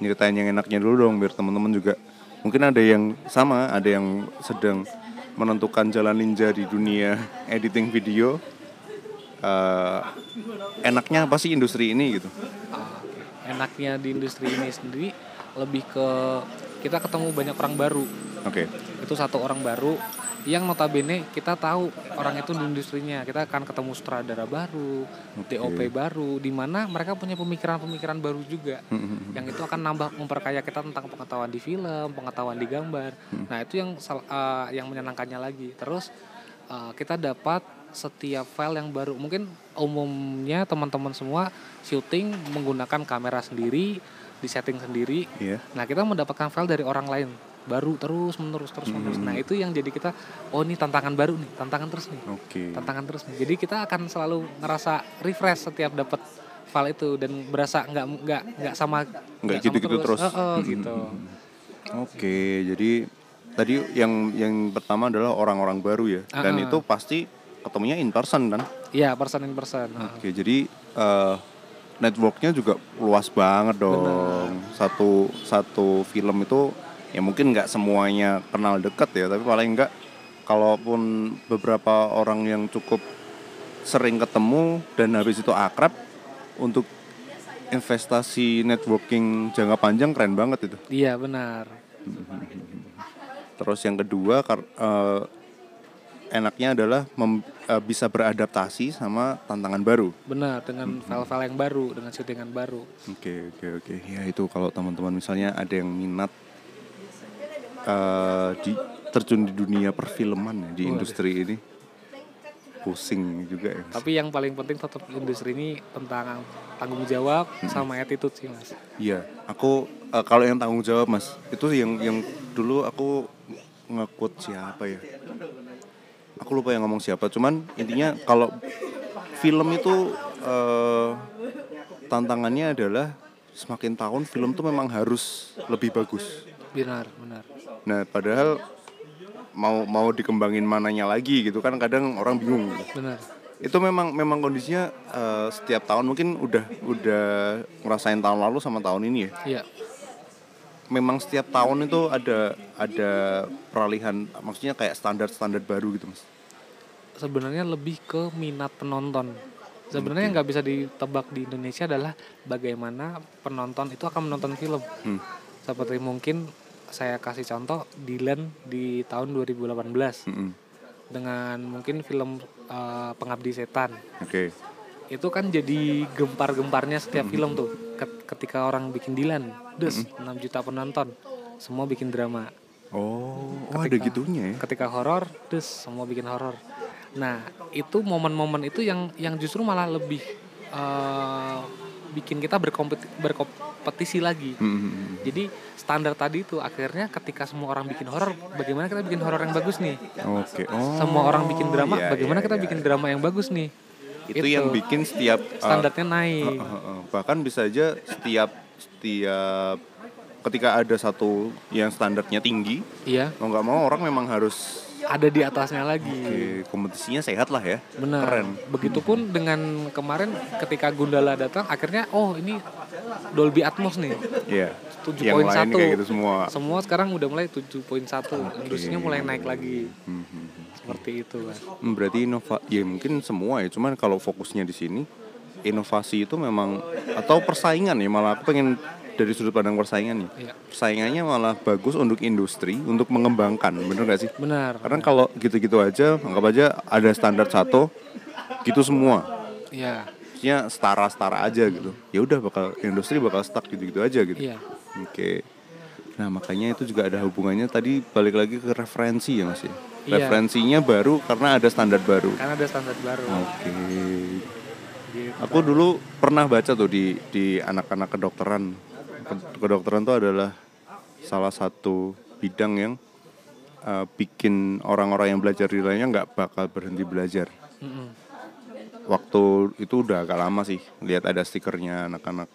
Nyeritain yang enaknya dulu dong biar teman-teman juga mungkin ada yang sama ada yang sedang menentukan jalan ninja di dunia editing video eh, enaknya apa sih industri ini gitu Ah, enaknya di industri ini sendiri lebih ke kita ketemu banyak orang baru. Oke. Itu satu orang baru yang notabene kita tahu orang itu di industrinya. Kita akan ketemu sutradara baru Oke. DOP baru di mana mereka punya pemikiran-pemikiran baru juga Hmm, yang itu akan nambah memperkaya kita tentang pengetahuan di film pengetahuan di gambar. Nah itu yang eh, yang menyenangkannya lagi. Terus eh, kita dapat setiap file yang baru. Mungkin umumnya teman-teman semua syuting menggunakan kamera sendiri di setting sendiri Iya. Nah kita mendapatkan file dari orang lain baru terus menerus terus menerus. Nah itu yang jadi kita oh ini tantangan baru nih, tantangan terus nih, oke tantangan terus nih. Jadi kita akan selalu ngerasa refresh setiap dapat file itu dan berasa nggak nggak nggak sama Nggak sama gitu-gitu terus. Oh, oh, gitu. oke jadi tadi yang yang pertama adalah orang-orang baru ya dan Ah, ah. itu pasti ketemunya in person kan Iya person in person. Oke jadi eh, networknya juga luas banget dong. Satu satu film itu ya mungkin nggak semuanya kenal deket ya tapi paling enggak kalaupun beberapa orang yang cukup sering ketemu dan habis itu akrab untuk investasi networking jangka panjang keren banget itu. Iya benar. terus yang kedua kar- eh, enaknya adalah mem- eh, bisa beradaptasi sama tantangan baru Benar dengan file-file yang baru, dengan syutingan baru. Oke oke oke ya itu kalau teman-teman misalnya ada yang minat eh, di terjun di dunia perfilman ya, di Waduh. industri ini pusing juga ya. Mas. Tapi yang paling penting tetap industri ini tentang tanggung jawab sama attitude sih mas. Iya aku eh, kalau yang tanggung jawab mas itu yang yang dulu aku ngekut siapa ya aku lupa yang ngomong siapa cuman intinya kalau film itu eh, tantangannya adalah semakin tahun film tuh memang harus lebih bagus Benar benar. Nah, padahal mau mau dikembangin mananya lagi gitu kan kadang orang bingung. gitu. Benar. Itu memang memang kondisinya eh, setiap tahun mungkin udah udah ngerasain tahun lalu sama tahun ini ya. Iya. Memang setiap tahun itu ada ada peralihan maksudnya kayak standar-standar baru gitu, Mas. sebenarnya lebih ke minat penonton. Sebenarnya yang nggak bisa ditebak di Indonesia adalah bagaimana penonton itu akan menonton film. Hmm. Seperti mungkin saya kasih contoh Dylan di tahun 2018 Mm-mm. dengan mungkin film eh, Pengabdi Setan. Oke. Itu kan jadi gempar-gemparnya setiap film tuh. Ket- Ketika orang bikin Dylan, dus 6 juta penonton, semua bikin drama. Oh, oh ada Ketika- gitunya ya. Ketika horor, dus semua bikin horor. Nah, itu momen-momen itu yang yang justru malah lebih eh, bikin kita berkompetisi, berkompetisi lagi. Hmm. Jadi standar tadi itu akhirnya ketika semua orang bikin horor, bagaimana kita bikin horor yang bagus nih? Oke. Oh. Semua orang bikin drama, iya, bagaimana iya, kita iya, bikin iya. drama yang bagus nih? Itu, yang bikin setiap uh, standarnya naik. uh, uh, uh, bahkan bisa aja setiap setiap ketika ada satu yang standarnya tinggi Iya, mau nggak mau orang memang harus ada di atasnya lagi. oke, kompetisinya sehat lah ya Benar. Keren. Begitupun dengan kemarin ketika Gundala datang, akhirnya oh ini Dolby Atmos nih. Iya. 7.1. Yang lain kayak gitu semua. Semua sekarang udah mulai 7.1. Industrinya mulai naik lagi. Hmm, hmm, hmm. Seperti itu kan. Berarti inova ya mungkin semua ya, cuman kalau fokusnya di sini inovasi itu memang atau persaingan ya malah aku pengen dari sudut pandang persaingan nih. Iya. Persaingannya malah bagus untuk industri untuk mengembangkan, bener gak sih? Benar. Karena kalau gitu-gitu aja, anggap aja ada standar satu, gitu semua. Iya. Maksudnya setara-setara aja gitu. Ya udah bakal industri bakal stuck gitu-gitu aja gitu. Iya. Oke. Nah makanya itu juga ada hubungannya tadi balik lagi ke referensi ya mas ya. Iya. Referensinya baru karena ada standar baru. Karena ada standar baru. Oke. Gitu. Aku dulu pernah baca tuh di di anak-anak kedokteran. Ke- Kedokteran tuh adalah salah satu bidang yang uh, bikin orang-orang yang belajar di lainnya nggak bakal berhenti belajar. Mm-mm. Waktu itu udah agak lama sih lihat ada stikernya anak-anak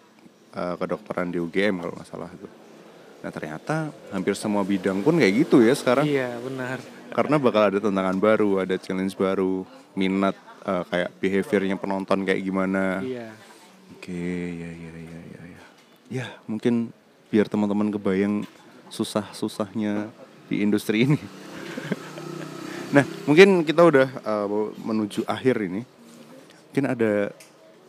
uh, kedokteran di UGM kalau nggak salah itu. Nah ternyata hampir semua bidang pun kayak gitu ya sekarang Iya, benar. Karena bakal ada tantangan baru, ada challenge baru, minat uh, kayak behaviornya penonton kayak gimana. Iya. Oke, ya ya ya ya ya. Ya, mungkin biar teman-teman kebayang susah-susahnya di industri ini. nah, mungkin kita udah uh, menuju akhir ini. Mungkin ada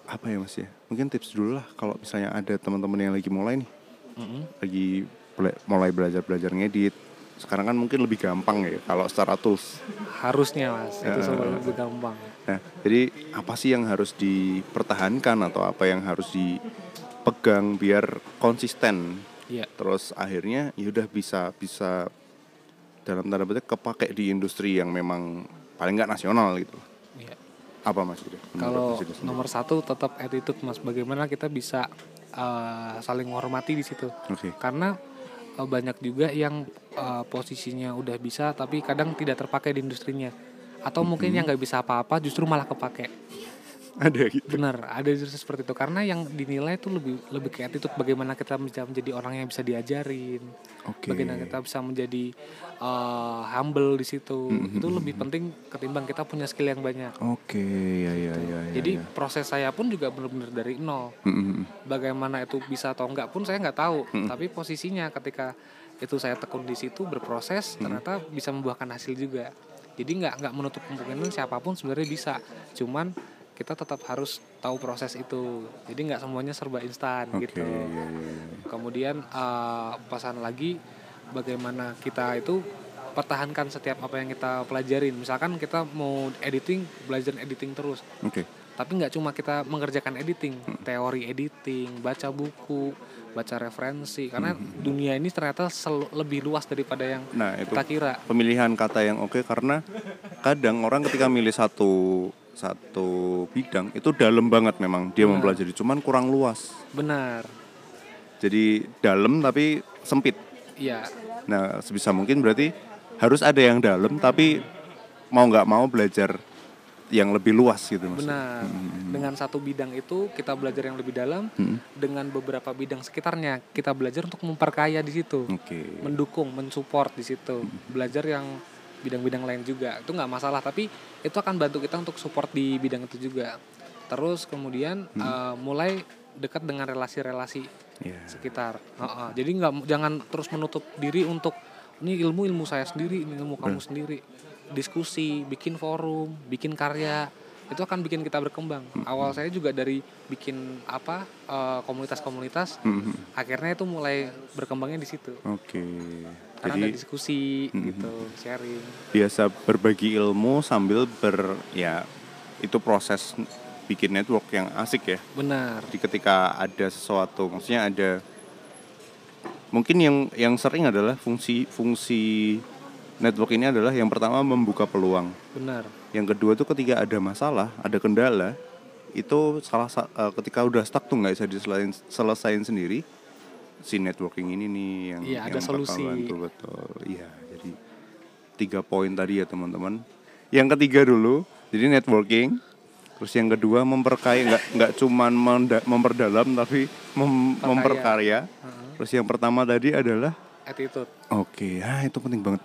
apa ya Mas ya? Mungkin tips dulu lah kalau misalnya ada teman-teman yang lagi mulai nih, Mm-mm. lagi bela- mulai belajar-belajar ngedit. Sekarang kan mungkin lebih gampang ya kalau secara tools. Harusnya mas, itu Ya. semua lebih gampang. Nah, jadi apa sih yang harus dipertahankan atau apa yang harus dipegang biar konsisten? Iya. Terus akhirnya ya udah bisa bisa dalam tanda petik kepake di industri yang memang paling nggak nasional gitu. Iya. Apa Mas Kalau nomor satu tetap attitude mas. Bagaimana kita bisa uh, saling menghormati di situ. Oke. Karena uh, banyak juga yang uh, posisinya udah bisa tapi kadang tidak terpakai di industrinya. Atau mungkin yang nggak bisa apa-apa justru malah kepake. Ada gitu. Benar, ada justru seperti itu. Karena yang dinilai itu lebih lebih ke attitude bagaimana kita bisa menjadi orang yang bisa diajarin. Oke. Bagaimana kita bisa menjadi uh, humble di situ. Mm-hmm. Itu lebih penting ketimbang kita punya skill yang banyak. Oke, ya ya ya ya. Jadi ya. proses saya pun juga benar-benar dari nol. Mm-mm. Bagaimana itu bisa atau enggak pun saya nggak tahu. Tapi posisinya ketika itu saya tekun di situ berproses, ternyata bisa membuahkan hasil juga. Jadi nggak nggak menutup kemungkinan siapa pun sebenarnya bisa. Cuman kita tetap harus tahu proses itu. Jadi nggak semuanya serba instan Oke, gitu. ya ya ya. Kemudian eh, pesan lagi bagaimana kita itu pertahankan setiap apa yang kita pelajarin. Misalkan kita mau editing, belajar editing terus Oke. tapi nggak cuma kita mengerjakan editing teori editing baca buku baca referensi karena dunia ini ternyata sel- lebih luas daripada yang Nah, itu kita kira pemilihan kata yang oke karena kadang orang ketika milih satu satu bidang itu dalam banget memang dia mempelajari cuman kurang luas. Benar. Jadi dalam tapi sempit. Iya. Nah sebisa mungkin berarti harus ada yang dalam tapi mau nggak mau belajar yang lebih luas gitu mas benar. Dengan satu bidang itu kita belajar yang lebih dalam. Hmm. dengan beberapa bidang sekitarnya kita belajar untuk memperkaya di situ. Oke. Mendukung mensupport di situ. Belajar yang bidang-bidang lain juga. Itu nggak masalah tapi itu akan bantu kita untuk support di bidang itu juga. Terus kemudian eh, mulai dekat dengan relasi-relasi ya sekitar. Heeh. jadi nggak jangan terus menutup diri untuk ini ilmu ilmu saya sendiri ini ilmu kamu sendiri. Diskusi bikin forum bikin karya itu akan bikin kita berkembang. Awal saya juga dari bikin apa eh, komunitas-komunitas Mhm. akhirnya itu mulai berkembangnya di situ. Oke karena jadi ada diskusi gitu sharing biasa berbagi ilmu sambil ber ya itu proses bikin network yang asik ya benar Jadi ketika ada sesuatu, maksudnya ada mungkin yang yang sering adalah fungsi fungsi network ini adalah yang pertama membuka peluang. benar Yang kedua tuh ketika ada masalah, ada kendala, itu salah sa- eh, ketika udah stuck tuh nggak bisa diselesain selesain sendiri. Si networking ini nih yang ada yang bakal solusi. bantu, betul. Iya, jadi tiga poin tadi ya teman-teman. Yang ketiga dulu, jadi networking. Terus yang kedua memperkaya nggak nggak cuman menda- memperdalam tapi mem- memperkarya. Terus yang pertama tadi adalah attitude oke, ah itu penting banget.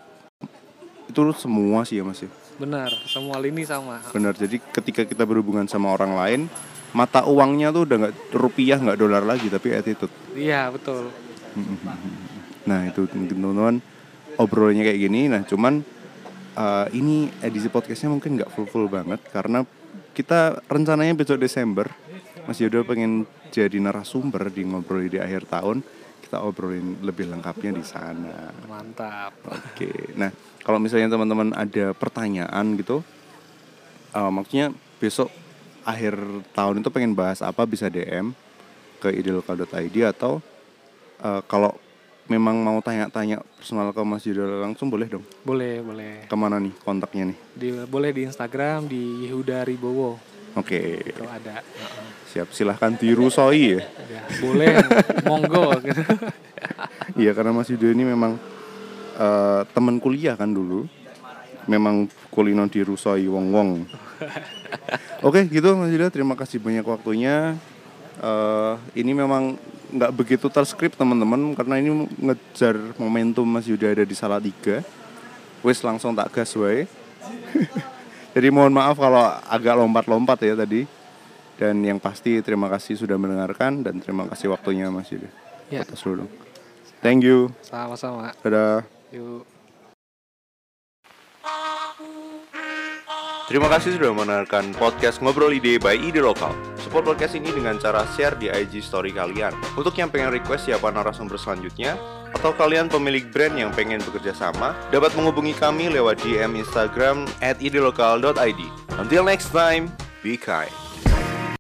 Itu semua sih ya Mas ya. benar semua lini sama Benar. Jadi ketika kita berhubungan sama orang lain, mata uangnya tuh udah nggak rupiah nggak dolar lagi tapi attitude. iya betul Nah itu teman-teman obrolannya kayak gini. Nah cuman eh, ini edisi podcastnya mungkin nggak full full banget karena kita rencananya besok Desember Mas Yuda pengen jadi narasumber di ngobrol di akhir tahun. Kita obrolin lebih lengkapnya di sana. mantap Oke. Nah kalau misalnya teman-teman ada pertanyaan gitu, eh, maksudnya besok akhir tahun itu pengen bahas apa bisa DM ke idealokal.id atau eh, kalau memang mau tanya-tanya personal ke Mas Yuda langsung boleh dong. boleh boleh Ke mana nih kontaknya nih? di, boleh di Instagram di Yehuda Ribowo Oke, itu ada siap silahkan dirusoi ya. Ya, boleh monggo. Iya karena Mas Yuda ini memang eh, teman kuliah kan dulu. Memang kulino dirusoi wong-wong. Oke gitu Mas Yuda terima kasih banyak waktunya. Eh, ini memang nggak begitu terskrip teman-teman karena ini ngejar momentum Mas Yuda ada di Salatiga. Wes langsung tak gas wae. Jadi mohon maaf kalau agak lompat-lompat ya tadi. Dan yang pasti terima kasih sudah mendengarkan dan terima kasih waktunya Mas Yuda. Ya. Atas dulu. Thank you. sama-sama Dadah. yuk Terima kasih sudah mendengarkan podcast Ngobrol Ide by Ide Lokal. Support podcast ini dengan cara share di IG story kalian. Untuk yang pengen request siapa narasumber selanjutnya, atau kalian pemilik brand yang pengen bekerja sama, dapat menghubungi kami lewat DM Instagram at idelokal.id. Until next time, be kind.